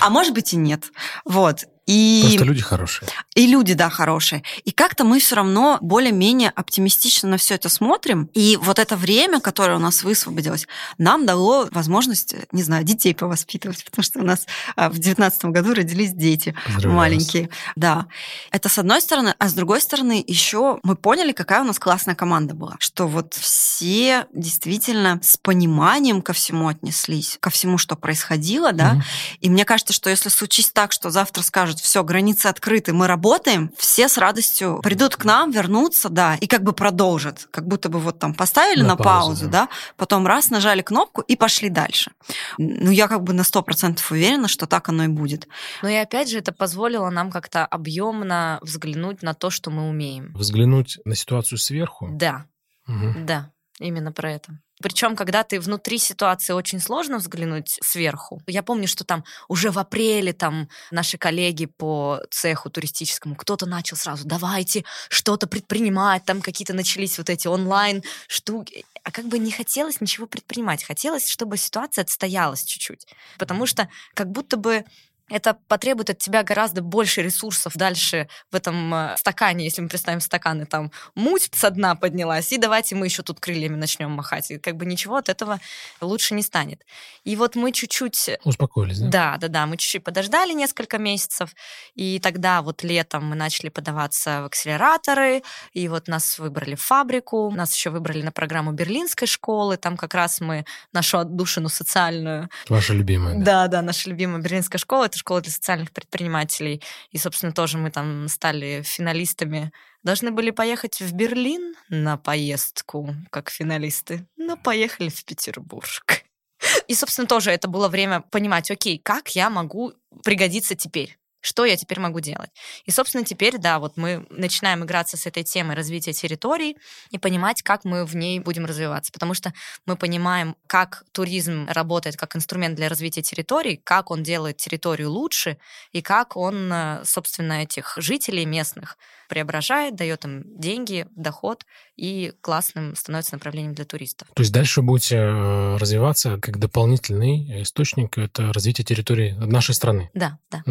А может быть и нет. Вот. И... Просто люди хорошие. И люди, да, хорошие. И как-то мы все равно более-менее оптимистично на все это смотрим. И вот это время, которое у нас высвободилось, нам дало возможность, не знаю, детей повоспитывать, потому что у нас а, в девятнадцатом году родились дети маленькие. Да. Это с одной стороны, а с другой стороны еще мы поняли, какая у нас классная команда была. Что вот все действительно с пониманием ко всему отнеслись, ко всему, что происходило, да. Угу. И мне кажется, что если случись так, что завтра скажут, все, границы открыты, мы работаем, все с радостью придут к нам, вернутся, да, и как бы продолжат. Как будто бы вот там поставили на, на паузу, паузу, да, потом раз нажали кнопку и пошли дальше. Ну, я как бы на сто процентов уверена, что так оно и будет. Ну и опять же, это позволило нам как-то объемно взглянуть на то, что мы умеем. Взглянуть на ситуацию сверху? Да. Угу. Да, именно про это. Причем, когда ты внутри ситуации очень сложно взглянуть сверху. Я помню, что там уже в апреле там наши коллеги по цеху туристическому, кто-то начал сразу, давайте что-то предпринимать, там какие-то начались вот эти онлайн штуки. А как бы не хотелось ничего предпринимать. Хотелось, чтобы ситуация отстоялась чуть-чуть. Потому что как будто бы это потребует от тебя гораздо больше ресурсов дальше в этом э, стакане, если мы представим стаканы, там муть со дна поднялась, и давайте мы еще тут крыльями начнем махать. И как бы ничего от этого лучше не станет. И вот мы чуть-чуть... Э, Успокоились, да? Да, да, да. Мы чуть-чуть подождали несколько месяцев, и тогда вот летом мы начали подаваться в акселераторы, и вот нас выбрали в фабрику, нас еще выбрали на программу Берлинской школы, там как раз мы нашу отдушину социальную... Ваша любимая. Да, да, да наша любимая Берлинская школа, это школа для социальных предпринимателей. И, собственно, тоже мы там стали финалистами. Должны были поехать в Берлин на поездку, как финалисты, но поехали в Петербург. И, собственно, тоже это было время понимать, окей, как я могу пригодиться теперь? Что я теперь могу делать? И, собственно, теперь, да, вот мы начинаем играться с этой темой развития территорий и понимать, как мы в ней будем развиваться. Потому что мы понимаем, как туризм работает как инструмент для развития территорий, как он делает территорию лучше и как он, э, собственно, этих жителей местных преображает, дает им деньги, доход и классным становится направлением для туристов. То есть дальше будете э, развиваться как дополнительный источник это развитие территории нашей страны? Да, да.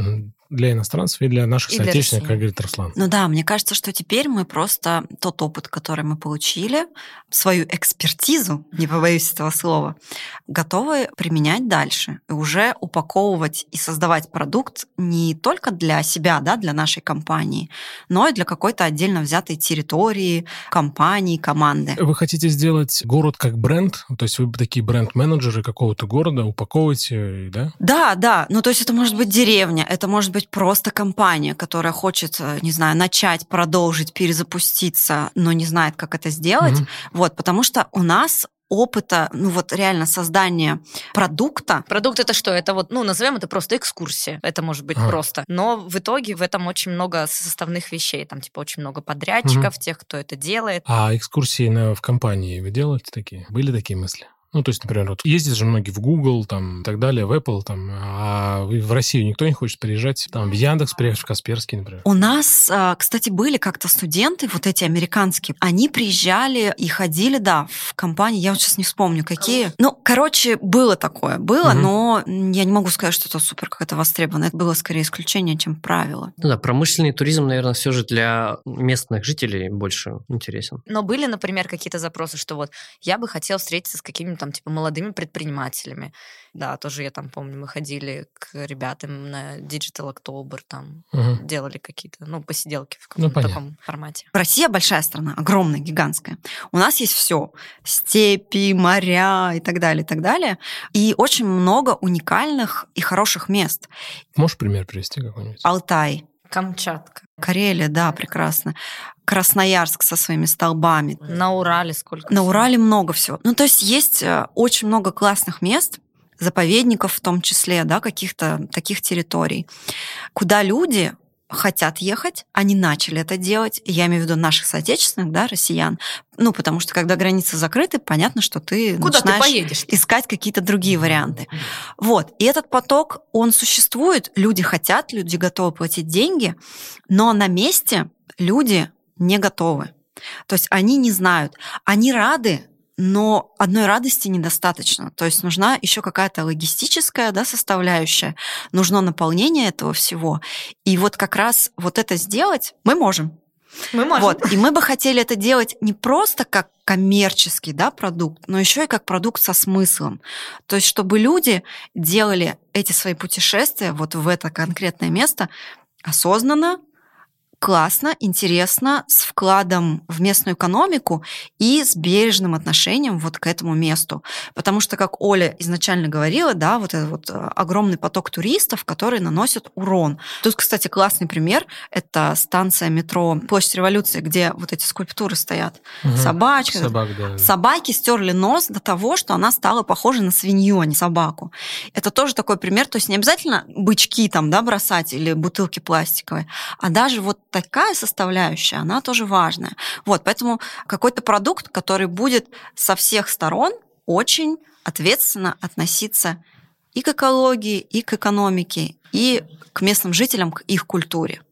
Для иностранцев и для наших и соотечественников, как говорит Руслан. Ну да, мне кажется, что теперь мы просто тот опыт, который мы получили, свою экспертизу, не побоюсь этого слова, готовы применять дальше и уже упаковывать и создавать продукт не только для себя, да, для нашей компании, но и для какой-то отдельно взятой территории, компании, команды. Вы хотите сделать город как бренд? То есть вы такие бренд-менеджеры какого-то города упаковываете, да? Да, да. Ну, то есть это может быть деревня, это может быть просто компания, которая хочет, э, не знаю, начать, продолжить, перезапуститься, но не знает, как это сделать. Угу. Вот, потому что у нас опыта, ну вот реально создания продукта. Продукт это что? Это вот, ну, назовем это просто экскурсия. Это может быть а. просто. Но в итоге в этом очень много составных вещей. Там, типа, очень много подрядчиков, угу. тех, кто это делает. А экскурсии на, в компании вы делаете такие? Были такие мысли? Ну, то есть, например, вот ездят же многие в Google, там, и так далее, в Apple, там, а в Россию никто не хочет приезжать, там, в Яндекс приехать, в Касперский, например. У нас, а, кстати, были как-то студенты, вот эти американские, они приезжали и ходили, да, в компании, я вот сейчас не вспомню, какие. Ну, короче, было такое, было, угу. но я не могу сказать, что это супер как-то востребовано. Это было скорее исключение, чем правило. Ну да, промышленный туризм, наверное, все же для местных жителей больше интересен. Но были, например, какие-то запросы, что вот я бы хотел встретиться с какими-то там, типа, молодыми предпринимателями. Да, тоже я там помню, мы ходили к ребятам на Digital October, там угу. делали какие-то, ну, посиделки в ну, каком-то ну, таком формате. Россия большая страна, огромная, гигантская. У нас есть все. Степи, моря и так далее, и так далее. И очень много уникальных и хороших мест. Можешь пример привести какой-нибудь? Алтай. Камчатка. Карелия, да, прекрасно. Красноярск со своими столбами. На Урале сколько? На Урале много всего. Ну, то есть есть э, очень много классных мест, заповедников в том числе, да, каких-то таких территорий, куда люди хотят ехать, они начали это делать, я имею в виду наших соотечественных, да, россиян, ну, потому что когда границы закрыты, понятно, что ты Куда начинаешь ты поедешь? искать какие-то другие варианты. Вот, и этот поток, он существует, люди хотят, люди готовы платить деньги, но на месте люди не готовы. То есть они не знают, они рады но одной радости недостаточно. То есть нужна еще какая-то логистическая да, составляющая, нужно наполнение этого всего. И вот как раз вот это сделать мы можем. Мы можем. Вот. И мы бы хотели это делать не просто как коммерческий да, продукт, но еще и как продукт со смыслом. То есть чтобы люди делали эти свои путешествия вот в это конкретное место осознанно, классно, интересно, с вкладом в местную экономику и с бережным отношением вот к этому месту. Потому что, как Оля изначально говорила, да, вот этот вот э, огромный поток туристов, которые наносят урон. Тут, кстати, классный пример. Это станция метро Площадь Революции, где вот эти скульптуры стоят. Угу. Собачка. Собак, да. Собаки стерли нос до того, что она стала похожа на свинью, а не собаку. Это тоже такой пример. То есть не обязательно бычки там, да, бросать или бутылки пластиковые, а даже вот такая составляющая, она тоже важная. Вот, поэтому какой-то продукт, который будет со всех сторон очень ответственно относиться и к экологии, и к экономике, и к местным жителям, к их культуре.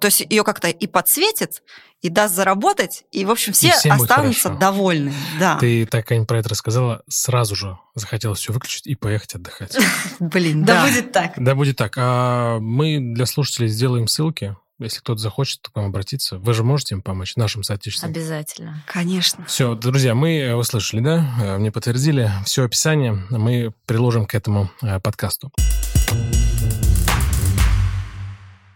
То есть ее как-то и подсветит, и даст заработать, и, в общем, все останутся довольны. Да. Ты так, Ань, про это рассказала, сразу же захотелось все выключить и поехать отдыхать. Блин, да. Да будет так. Да будет так. А мы для слушателей сделаем ссылки если кто-то захочет к вам обратиться, вы же можете им помочь, нашим соотечественникам? Обязательно. Конечно. Все, друзья, мы услышали, да? Э, мне подтвердили. Все описание мы приложим к этому э, подкасту.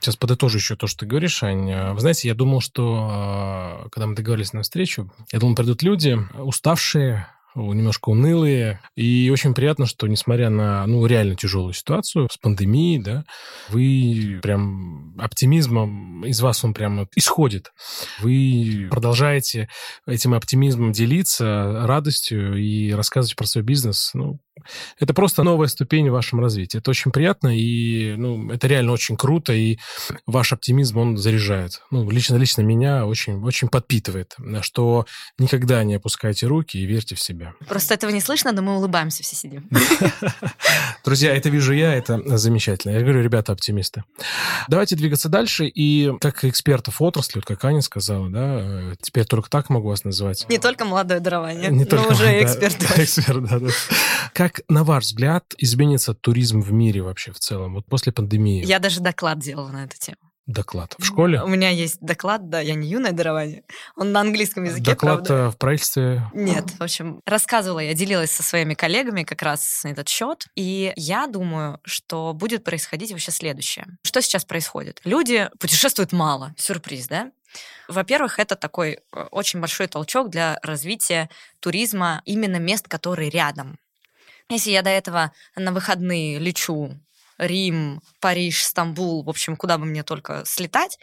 Сейчас подытожу еще то, что ты говоришь, Ань. Вы знаете, я думал, что э, когда мы договорились на встречу, я думал, придут люди уставшие, немножко унылые. И очень приятно, что несмотря на, ну, реально тяжелую ситуацию с пандемией, да, вы прям оптимизмом, из вас он прям исходит. Вы продолжаете этим оптимизмом делиться, радостью и рассказывать про свой бизнес. Ну, это просто новая ступень в вашем развитии. Это очень приятно, и ну, это реально очень круто, и ваш оптимизм, он заряжает. Ну, лично, лично меня очень, очень подпитывает, что никогда не опускайте руки и верьте в себя. Просто этого не слышно, но мы улыбаемся, все сидим. Друзья, это вижу я, это замечательно. Я говорю, ребята, оптимисты. Давайте двигаться дальше, и как экспертов отрасли, вот как Аня сказала, да, теперь только так могу вас называть. Не только молодое дарование, не но только, уже эксперт. Эксперт, да, да. Как, на ваш взгляд, изменится туризм в мире вообще в целом, вот после пандемии? Я даже доклад делала на эту тему. Доклад. В школе? У меня есть доклад, да, я не юное дарование. Он на английском языке, Доклад правда. Э, в правительстве? Нет, в общем, рассказывала я, делилась со своими коллегами как раз на этот счет. И я думаю, что будет происходить вообще следующее. Что сейчас происходит? Люди путешествуют мало. Сюрприз, да? Во-первых, это такой э, очень большой толчок для развития туризма именно мест, которые рядом. Если я до этого на выходные лечу Рим, Париж, Стамбул, в общем, куда бы мне только слетать,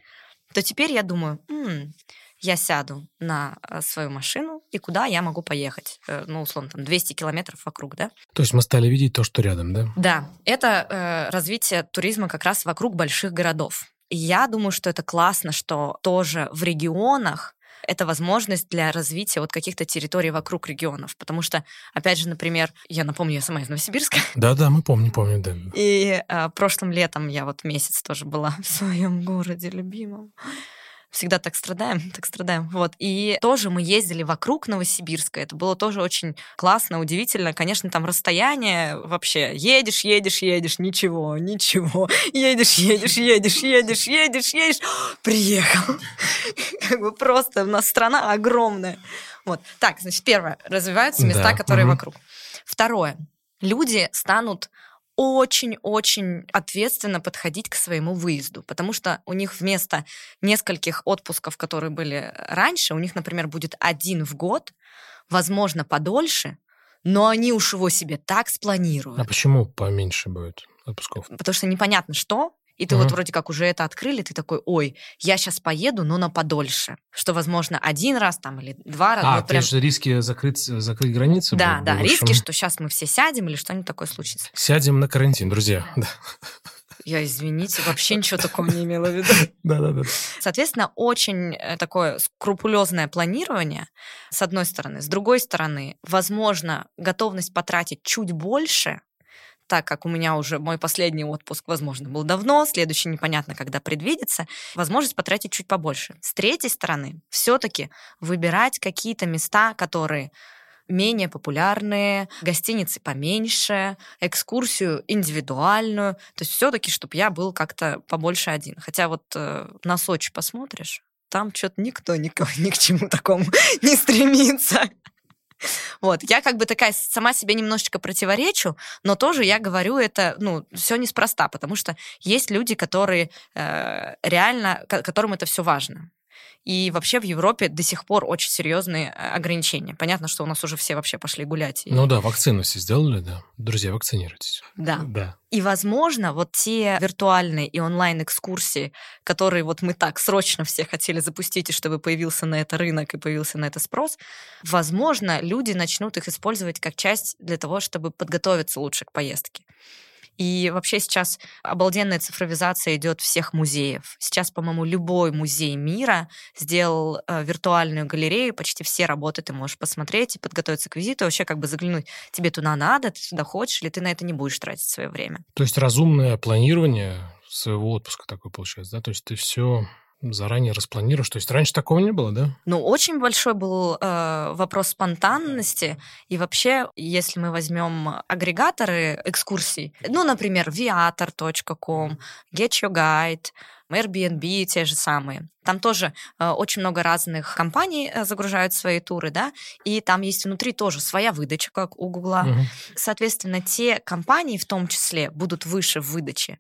то теперь я думаю, м-м, я сяду на э, свою машину, и куда я могу поехать? Э, ну, условно, там 200 километров вокруг, да? То есть мы стали видеть то, что рядом, да? Да, это э, развитие туризма как раз вокруг больших городов. И я думаю, что это классно, что тоже в регионах это возможность для развития вот каких-то территорий вокруг регионов. Потому что, опять же, например, я напомню, я сама из Новосибирска. Да-да, мы помним, помним, да. И э, прошлым летом я вот месяц тоже была в своем городе любимом всегда так страдаем, так страдаем. Вот. И тоже мы ездили вокруг Новосибирска. Это было тоже очень классно, удивительно. Конечно, там расстояние вообще. Едешь, едешь, едешь, ничего, ничего. Едешь, едешь, едешь, едешь, едешь, едешь. Приехал. Как бы просто у нас страна огромная. Вот. Так, значит, первое. Развиваются места, которые вокруг. Второе. Люди станут очень-очень ответственно подходить к своему выезду, потому что у них вместо нескольких отпусков, которые были раньше, у них, например, будет один в год, возможно, подольше, но они уж его себе так спланируют. А почему поменьше будет отпусков? Потому что непонятно что, и ты угу. вот вроде как уже это открыли, ты такой, ой, я сейчас поеду, но на подольше. Что, возможно, один раз там или два раза. А, ну, прям... есть риски закрыть, закрыть границы? Да, был, да, был риски, что сейчас мы все сядем или что-нибудь такое случится. Сядем на карантин, друзья. Я, извините, вообще ничего такого не имела в виду. Да-да-да. Соответственно, очень э, такое скрупулезное планирование, с одной стороны. С другой стороны, возможно, готовность потратить чуть больше так как у меня уже мой последний отпуск, возможно, был давно, следующий непонятно, когда предвидится, возможность потратить чуть побольше. С третьей стороны, все-таки выбирать какие-то места, которые менее популярные, гостиницы поменьше, экскурсию индивидуальную. То есть все-таки, чтобы я был как-то побольше один. Хотя вот э, на Сочи посмотришь, там что-то никто никого, ни к чему такому не стремится. Вот, я как бы такая сама себе немножечко противоречу, но тоже я говорю это, ну, все неспроста, потому что есть люди, которые э, реально, которым это все важно. И вообще в Европе до сих пор очень серьезные э, ограничения. Понятно, что у нас уже все вообще пошли гулять. И... Ну да, вакцину все сделали, да. Друзья, вакцинируйтесь. Да. да. И, возможно, вот те виртуальные и онлайн-экскурсии, которые вот мы так срочно все хотели запустить, и чтобы появился на это рынок и появился на это спрос, возможно, люди начнут их использовать как часть для того, чтобы подготовиться лучше к поездке. И вообще сейчас обалденная цифровизация идет всех музеев. Сейчас, по-моему, любой музей мира сделал э, виртуальную галерею, почти все работы ты можешь посмотреть и подготовиться к визиту, вообще как бы заглянуть. Тебе туда надо, ты туда хочешь, или ты на это не будешь тратить свое время. То есть разумное планирование своего отпуска такое получается, да? То есть ты все заранее распланируешь. То есть раньше такого не было, да? Ну, очень большой был э, вопрос спонтанности. И вообще, если мы возьмем агрегаторы экскурсий, ну, например, viator.com, Get Your Guide, Airbnb те же самые. Там тоже э, очень много разных компаний э, загружают свои туры, да, и там есть внутри тоже своя выдача, как у Гугла. Угу. Соответственно, те компании в том числе будут выше в выдаче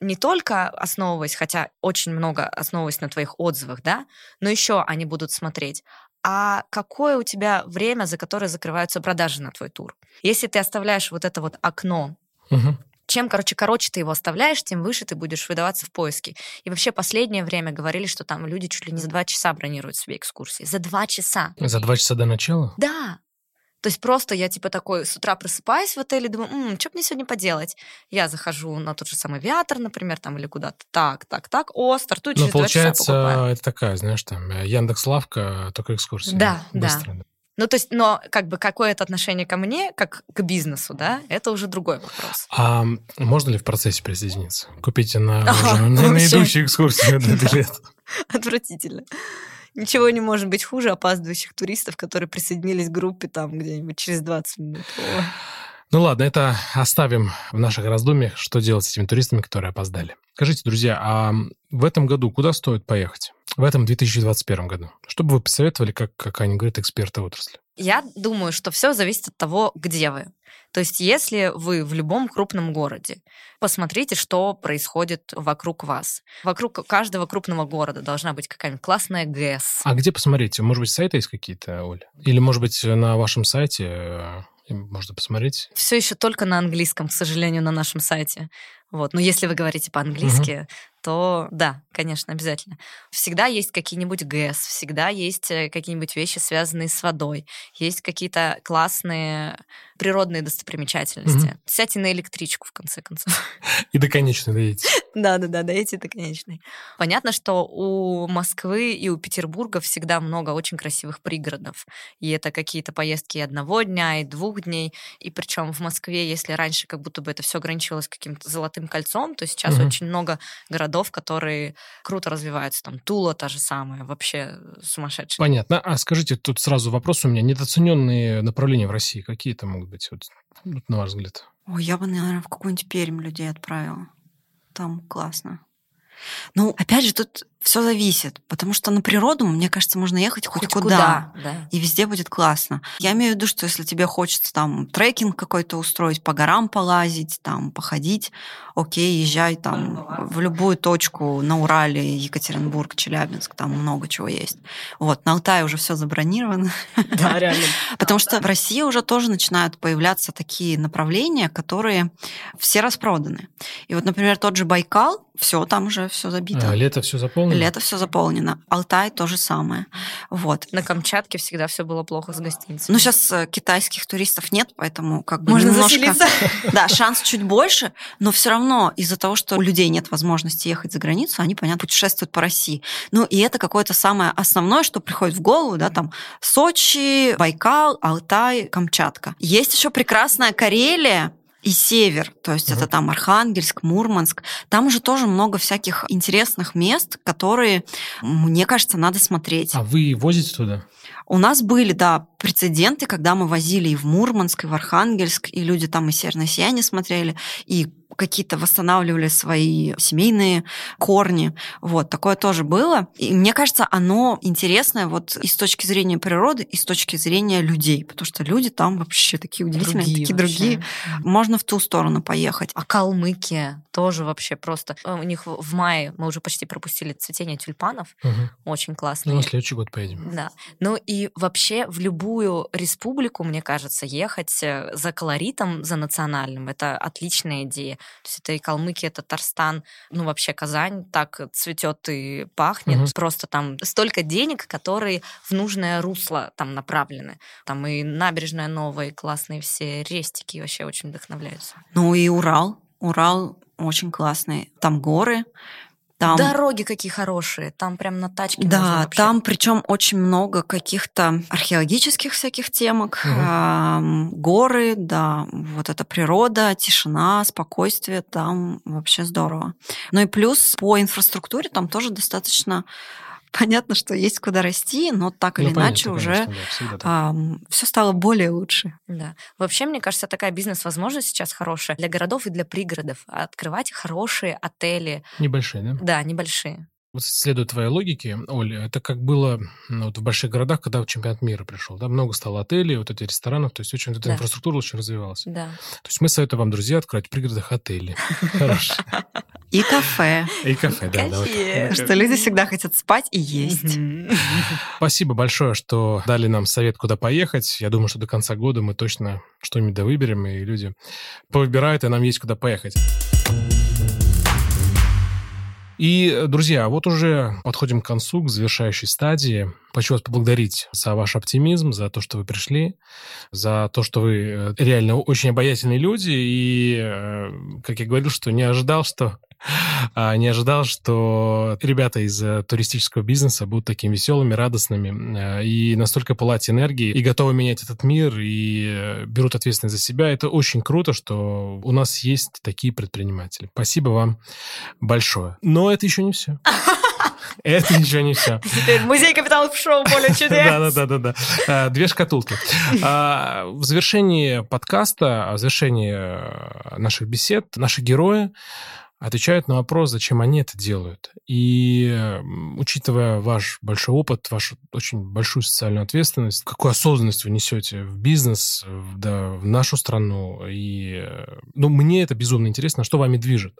не только основываясь, хотя очень много основываясь на твоих отзывах, да, но еще они будут смотреть, а какое у тебя время, за которое закрываются продажи на твой тур. Если ты оставляешь вот это вот окно, угу. чем, короче, короче ты его оставляешь, тем выше ты будешь выдаваться в поиске. И вообще последнее время говорили, что там люди чуть ли не за два часа бронируют себе экскурсии. За два часа. За два часа до начала? Да. То есть просто я типа такой с утра просыпаюсь в отеле, думаю, М, что мне сегодня поделать? Я захожу на тот же самый авиатор, например, там или куда-то. Так, так, так. О, стартую через Ну, получается, это такая, знаешь, там Яндекс Лавка, только экскурсия. Да, быстро. да. Ну, то есть, но как бы какое это отношение ко мне, как к бизнесу, да, это уже другой вопрос. А можно ли в процессе присоединиться? Купите на, уже, на, на идущую экскурсию билет. Отвратительно. Ничего не может быть хуже опаздывающих туристов, которые присоединились к группе там где-нибудь через 20 минут. Ну ладно, это оставим в наших раздумьях, что делать с этими туристами, которые опоздали. Скажите, друзья, а в этом году куда стоит поехать? В этом 2021 году. Что бы вы посоветовали, как, как они говорят, эксперты отрасли? Я думаю, что все зависит от того, где вы. То есть, если вы в любом крупном городе, посмотрите, что происходит вокруг вас. Вокруг каждого крупного города должна быть какая-нибудь классная ГЭС. А где посмотреть? Может быть, сайты есть какие-то, Оля? Или, может быть, на вашем сайте э, можно посмотреть? Все еще только на английском, к сожалению, на нашем сайте. Вот. Но если вы говорите по-английски, угу. То да, конечно, обязательно. Всегда есть какие-нибудь ГЭС, всегда есть э, какие-нибудь вещи, связанные с водой, есть какие-то классные природные достопримечательности. Угу. Сядьте на электричку, в конце концов. И до конечной доедете. Да-да-да, доедете до конечной. Понятно, что у Москвы и у Петербурга всегда много очень красивых пригородов. И это какие-то поездки одного дня, и двух дней. И причем в Москве, если раньше как будто бы это все ограничивалось каким-то золотым кольцом, то сейчас угу. очень много городов, которые круто развиваются. Там Тула та же самая, вообще сумасшедшая. Понятно. А скажите, тут сразу вопрос у меня. Недооцененные направления в России какие то могут быть, вот, вот на ваш взгляд? Ой, я бы, наверное, в какую-нибудь Пермь людей отправила. Там классно. Ну, опять же, тут все зависит, потому что на природу, мне кажется, можно ехать хоть, хоть куда, куда да. и везде будет классно. Я имею в виду, что если тебе хочется там трекинг какой-то устроить, по горам полазить, там походить, окей, езжай там в любую точку на Урале, Екатеринбург, Челябинск, там много чего есть. Вот, на Алтае уже все забронировано. Да, реально. Потому что в России уже тоже начинают появляться такие направления, которые все распроданы. И вот, например, тот же Байкал, все, там уже все забито. А, лето все заполнено? Лето все заполнено. Алтай то же самое. Вот. На Камчатке всегда все было плохо с гостиницей. Ну, сейчас э, китайских туристов нет, поэтому как бы Можно немножко... заселиться. Да, шанс чуть больше, но все равно из-за того, что у людей нет возможности ехать за границу, они, понятно, путешествуют по России. Ну, и это какое-то самое основное, что приходит в голову, да, там Сочи, Байкал, Алтай, Камчатка. Есть еще прекрасная Карелия, и север, то есть mm это там Архангельск, Мурманск. Там уже тоже много всяких интересных мест, которые, мне кажется, надо смотреть. А вы возите туда? У нас были, да, прецеденты, когда мы возили и в Мурманск, и в Архангельск, и люди там и «Северное сияние» смотрели, и какие-то восстанавливали свои семейные корни. Вот, такое тоже было. И мне кажется, оно интересное вот и с точки зрения природы, и с точки зрения людей, потому что люди там вообще такие удивительные, другие такие вообще. другие. Можно в ту сторону поехать. А Калмыкия тоже вообще просто... Э, у них в мае мы уже почти пропустили цветение тюльпанов. Угу. Очень классно. Ну, на следующий год поедем. Да. Ну и вообще в любую республику, мне кажется, ехать э, за колоритом, за национальным, это отличная идея. То есть это и Калмыкия, это Татарстан, ну вообще Казань так цветет и пахнет. Угу. Просто там столько денег, которые в нужное русло там направлены. Там и набережная новая, и классные все рестики вообще очень вдохновляются. Ну и Урал. Урал очень классный. Там горы, там... Дороги какие хорошие, там прям на тачке. Да, там причем очень много каких-то археологических всяких темок, угу. э, горы, да, вот эта природа, тишина, спокойствие, там вообще здорово. Ну и плюс по инфраструктуре там тоже достаточно понятно, что есть куда расти, но так ну, или понятно, иначе уже да, а, все стало более лучше. Да. Вообще, мне кажется, такая бизнес-возможность сейчас хорошая для городов и для пригородов. Открывать хорошие отели. Небольшие, да? Да, небольшие. Вот следуя твоей логике, Оля, это как было ну, вот в больших городах, когда чемпионат мира пришел, да, много стало отелей, вот эти ресторанов, то есть очень вот эта да. инфраструктура очень развивалась. Да. То есть мы советуем вам, друзья, открыть в пригородах отели. Хорошо. И кафе. И кафе, да. Что люди всегда хотят спать и есть. Спасибо большое, что дали нам совет, куда поехать. Я думаю, что до конца года мы точно что-нибудь да выберем, и люди повыбирают, и нам есть куда поехать. И, друзья, вот уже подходим к концу, к завершающей стадии. Хочу вас поблагодарить за ваш оптимизм, за то, что вы пришли, за то, что вы э, реально очень обаятельные люди. И, э, как я говорил, что не ожидал, что не ожидал, что ребята из э, туристического бизнеса будут такими веселыми, радостными и настолько пылать энергией, и готовы менять этот мир, и берут ответственность за себя. Это очень круто, что у нас есть такие предприниматели. Спасибо вам большое. Но это еще не все. Это еще не все. Теперь музей капиталов шоу «Поле чудес». Да-да-да. А, две шкатулки. А, в завершении подкаста, в завершении э, наших бесед, наши герои отвечают на вопрос, зачем они это делают. И учитывая ваш большой опыт, вашу очень большую социальную ответственность, какую осознанность вы несете в бизнес, в, да, в нашу страну, и ну, мне это безумно интересно, что вами движет.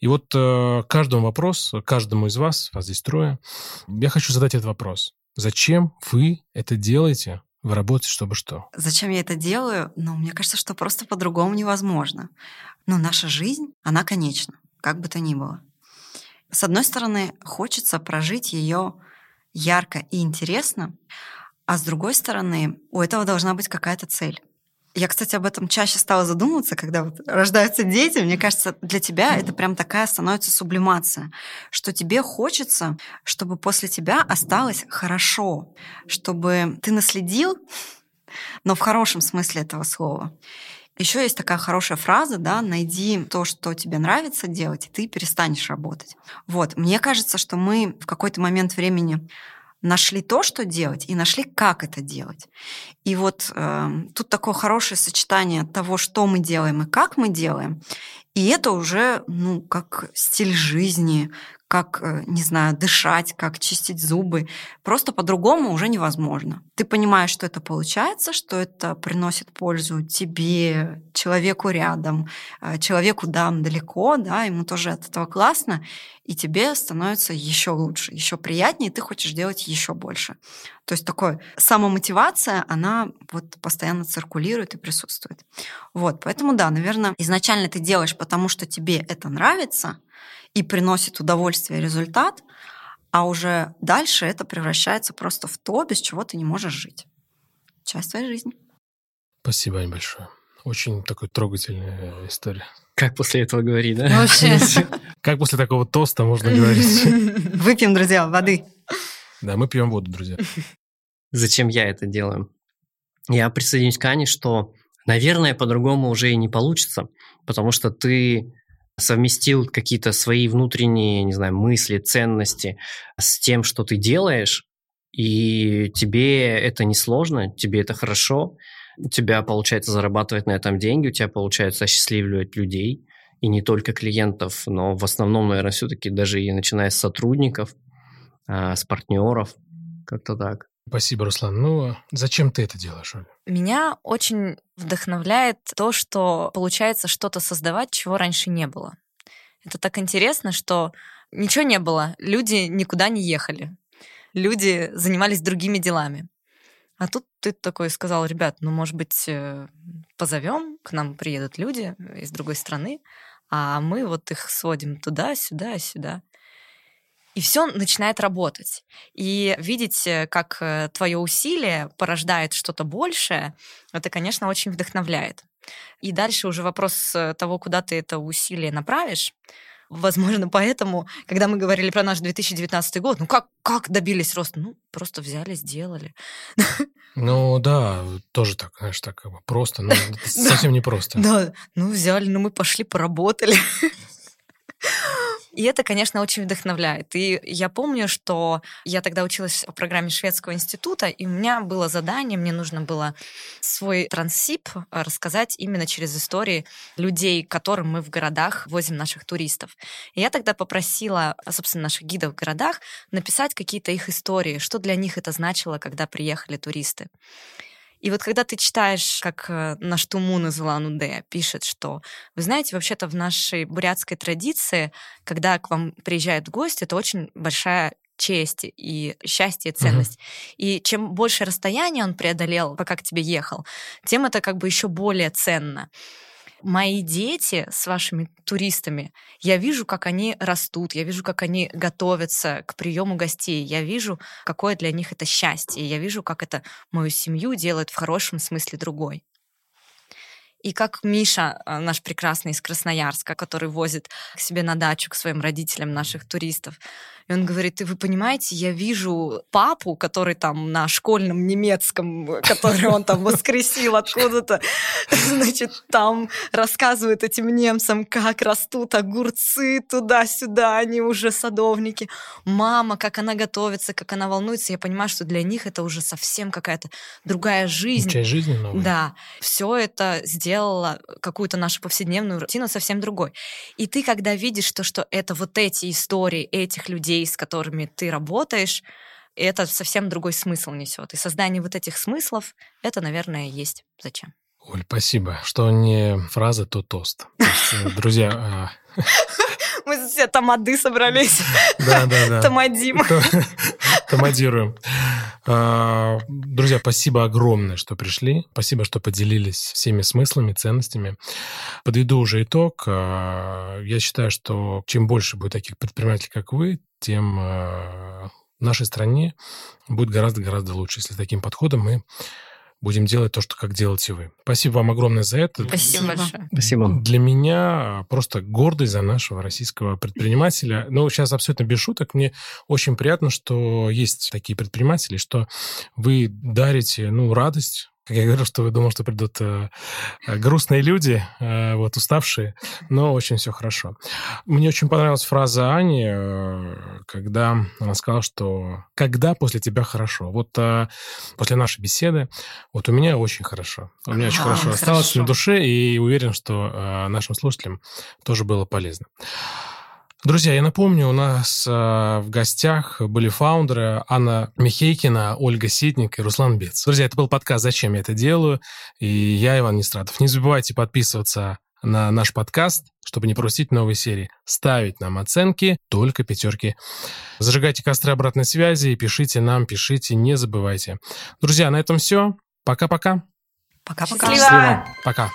И вот э, каждому вопрос, каждому из вас, вас здесь трое, я хочу задать этот вопрос. Зачем вы это делаете? Вы работаете, чтобы что? Зачем я это делаю? Ну, мне кажется, что просто по-другому невозможно. Но наша жизнь, она конечна как бы то ни было. С одной стороны, хочется прожить ее ярко и интересно, а с другой стороны, у этого должна быть какая-то цель. Я, кстати, об этом чаще стала задумываться, когда вот рождаются дети. Мне кажется, для тебя это прям такая становится сублимация, что тебе хочется, чтобы после тебя осталось хорошо, чтобы ты наследил, но в хорошем смысле этого слова. Еще есть такая хорошая фраза, да, найди то, что тебе нравится делать, и ты перестанешь работать. Вот, мне кажется, что мы в какой-то момент времени нашли то, что делать, и нашли, как это делать. И вот э, тут такое хорошее сочетание того, что мы делаем и как мы делаем. И это уже, ну, как стиль жизни, как, э, не знаю, дышать, как чистить зубы. Просто по-другому уже невозможно. Ты понимаешь, что это получается, что это приносит пользу тебе, человеку рядом, э, человеку, да, далеко, да, ему тоже от этого классно, и тебе становится еще лучше, еще приятнее, и ты хочешь делать еще больше. То есть такое самомотивация, она вот постоянно циркулирует и присутствует. Вот, поэтому да, наверное, изначально ты делаешь, потому что тебе это нравится, и приносит удовольствие результат, а уже дальше это превращается просто в то, без чего ты не можешь жить. Часть твоей жизни. Спасибо, Ань, большое. Очень такой трогательная история. Как после этого говорить, да? Вообще. Как после такого тоста можно говорить? Выпьем, друзья, воды. Да, мы пьем воду, друзья. Зачем я это делаю? Я присоединюсь к Ане, что, наверное, по-другому уже и не получится, потому что ты совместил какие-то свои внутренние, не знаю, мысли, ценности с тем, что ты делаешь, и тебе это не сложно, тебе это хорошо, у тебя получается зарабатывать на этом деньги, у тебя получается осчастливливать людей, и не только клиентов, но в основном, наверное, все-таки даже и начиная с сотрудников, а, с партнеров, как-то так. Спасибо, Руслан. Ну, зачем ты это делаешь, Оля? Меня очень вдохновляет то, что получается что-то создавать, чего раньше не было. Это так интересно, что ничего не было, люди никуда не ехали, люди занимались другими делами. А тут ты такой сказал, ребят, ну, может быть, э, позовем, к нам приедут люди из другой страны, а мы вот их сводим туда, сюда, сюда. И все начинает работать. И видеть, э, как э, твое усилие порождает что-то большее, это, конечно, очень вдохновляет. И дальше уже вопрос того, куда ты это усилие направишь. Возможно, поэтому, когда мы говорили про наш 2019 год, ну как, как добились роста? Ну, просто взяли, сделали. Ну да, тоже так, знаешь, так как бы просто, но совсем не просто. Да, ну взяли, ну мы пошли, поработали. И это, конечно, очень вдохновляет. И я помню, что я тогда училась в программе шведского института, и у меня было задание, мне нужно было свой трансип рассказать именно через истории людей, которым мы в городах возим наших туристов. И я тогда попросила, собственно, наших гидов в городах написать какие-то их истории, что для них это значило, когда приехали туристы. И вот когда ты читаешь, как э, наш Тумун из Улан-Удэ пишет, что, вы знаете, вообще-то в нашей бурятской традиции, когда к вам приезжают гости, это очень большая честь и счастье и ценность. Mm-hmm. И чем больше расстояние он преодолел, пока к тебе ехал, тем это как бы еще более ценно мои дети с вашими туристами, я вижу, как они растут, я вижу, как они готовятся к приему гостей, я вижу, какое для них это счастье, я вижу, как это мою семью делает в хорошем смысле другой. И как Миша, э, наш прекрасный из Красноярска, который возит к себе на дачу, к своим родителям наших туристов, и он говорит, и вы понимаете, я вижу папу, который там на школьном немецком, который он там воскресил откуда-то, значит, там рассказывает этим немцам, как растут огурцы туда-сюда, они уже садовники. Мама, как она готовится, как она волнуется. Я понимаю, что для них это уже совсем какая-то другая жизнь. Часть жизни новая. Да. Все это сделало какую-то нашу повседневную рутину совсем другой. И ты, когда видишь то, что это вот эти истории этих людей, людей, с которыми ты работаешь, это совсем другой смысл несет. И создание вот этих смыслов, это, наверное, есть зачем. Оль, спасибо. Что не фраза, то тост. Э, друзья... Мы все тамады собрались. Да, да, да. Тамадим. Тамадируем. А, друзья, спасибо огромное, что пришли. Спасибо, что поделились всеми смыслами, ценностями. Подведу уже итог. А, я считаю, что чем больше будет таких предпринимателей, как вы, тем а, в нашей стране будет гораздо-гораздо лучше, если таким подходом мы будем делать то, что как делаете вы. Спасибо вам огромное за это. Спасибо большое. Спасибо. Для меня просто гордость за нашего российского предпринимателя. Ну, сейчас абсолютно без шуток. Мне очень приятно, что есть такие предприниматели, что вы дарите, ну, радость как я говорил, что вы думал, что придут э, э, грустные люди, э, вот уставшие, но очень все хорошо. Мне очень понравилась фраза Ани, э, когда она сказала, что когда после тебя хорошо. Вот э, после нашей беседы, вот у меня очень хорошо. У меня очень хорошо осталось на душе, и уверен, что э, нашим слушателям тоже было полезно. Друзья, я напомню, у нас э, в гостях были фаундеры Анна Михейкина, Ольга Ситник и Руслан Бец. Друзья, это был подкаст «Зачем я это делаю?» и я, Иван Нестратов. Не забывайте подписываться на наш подкаст, чтобы не пропустить новые серии. Ставить нам оценки, только пятерки. Зажигайте костры обратной связи и пишите нам, пишите, не забывайте. Друзья, на этом все. Пока-пока. Пока-пока. Пока.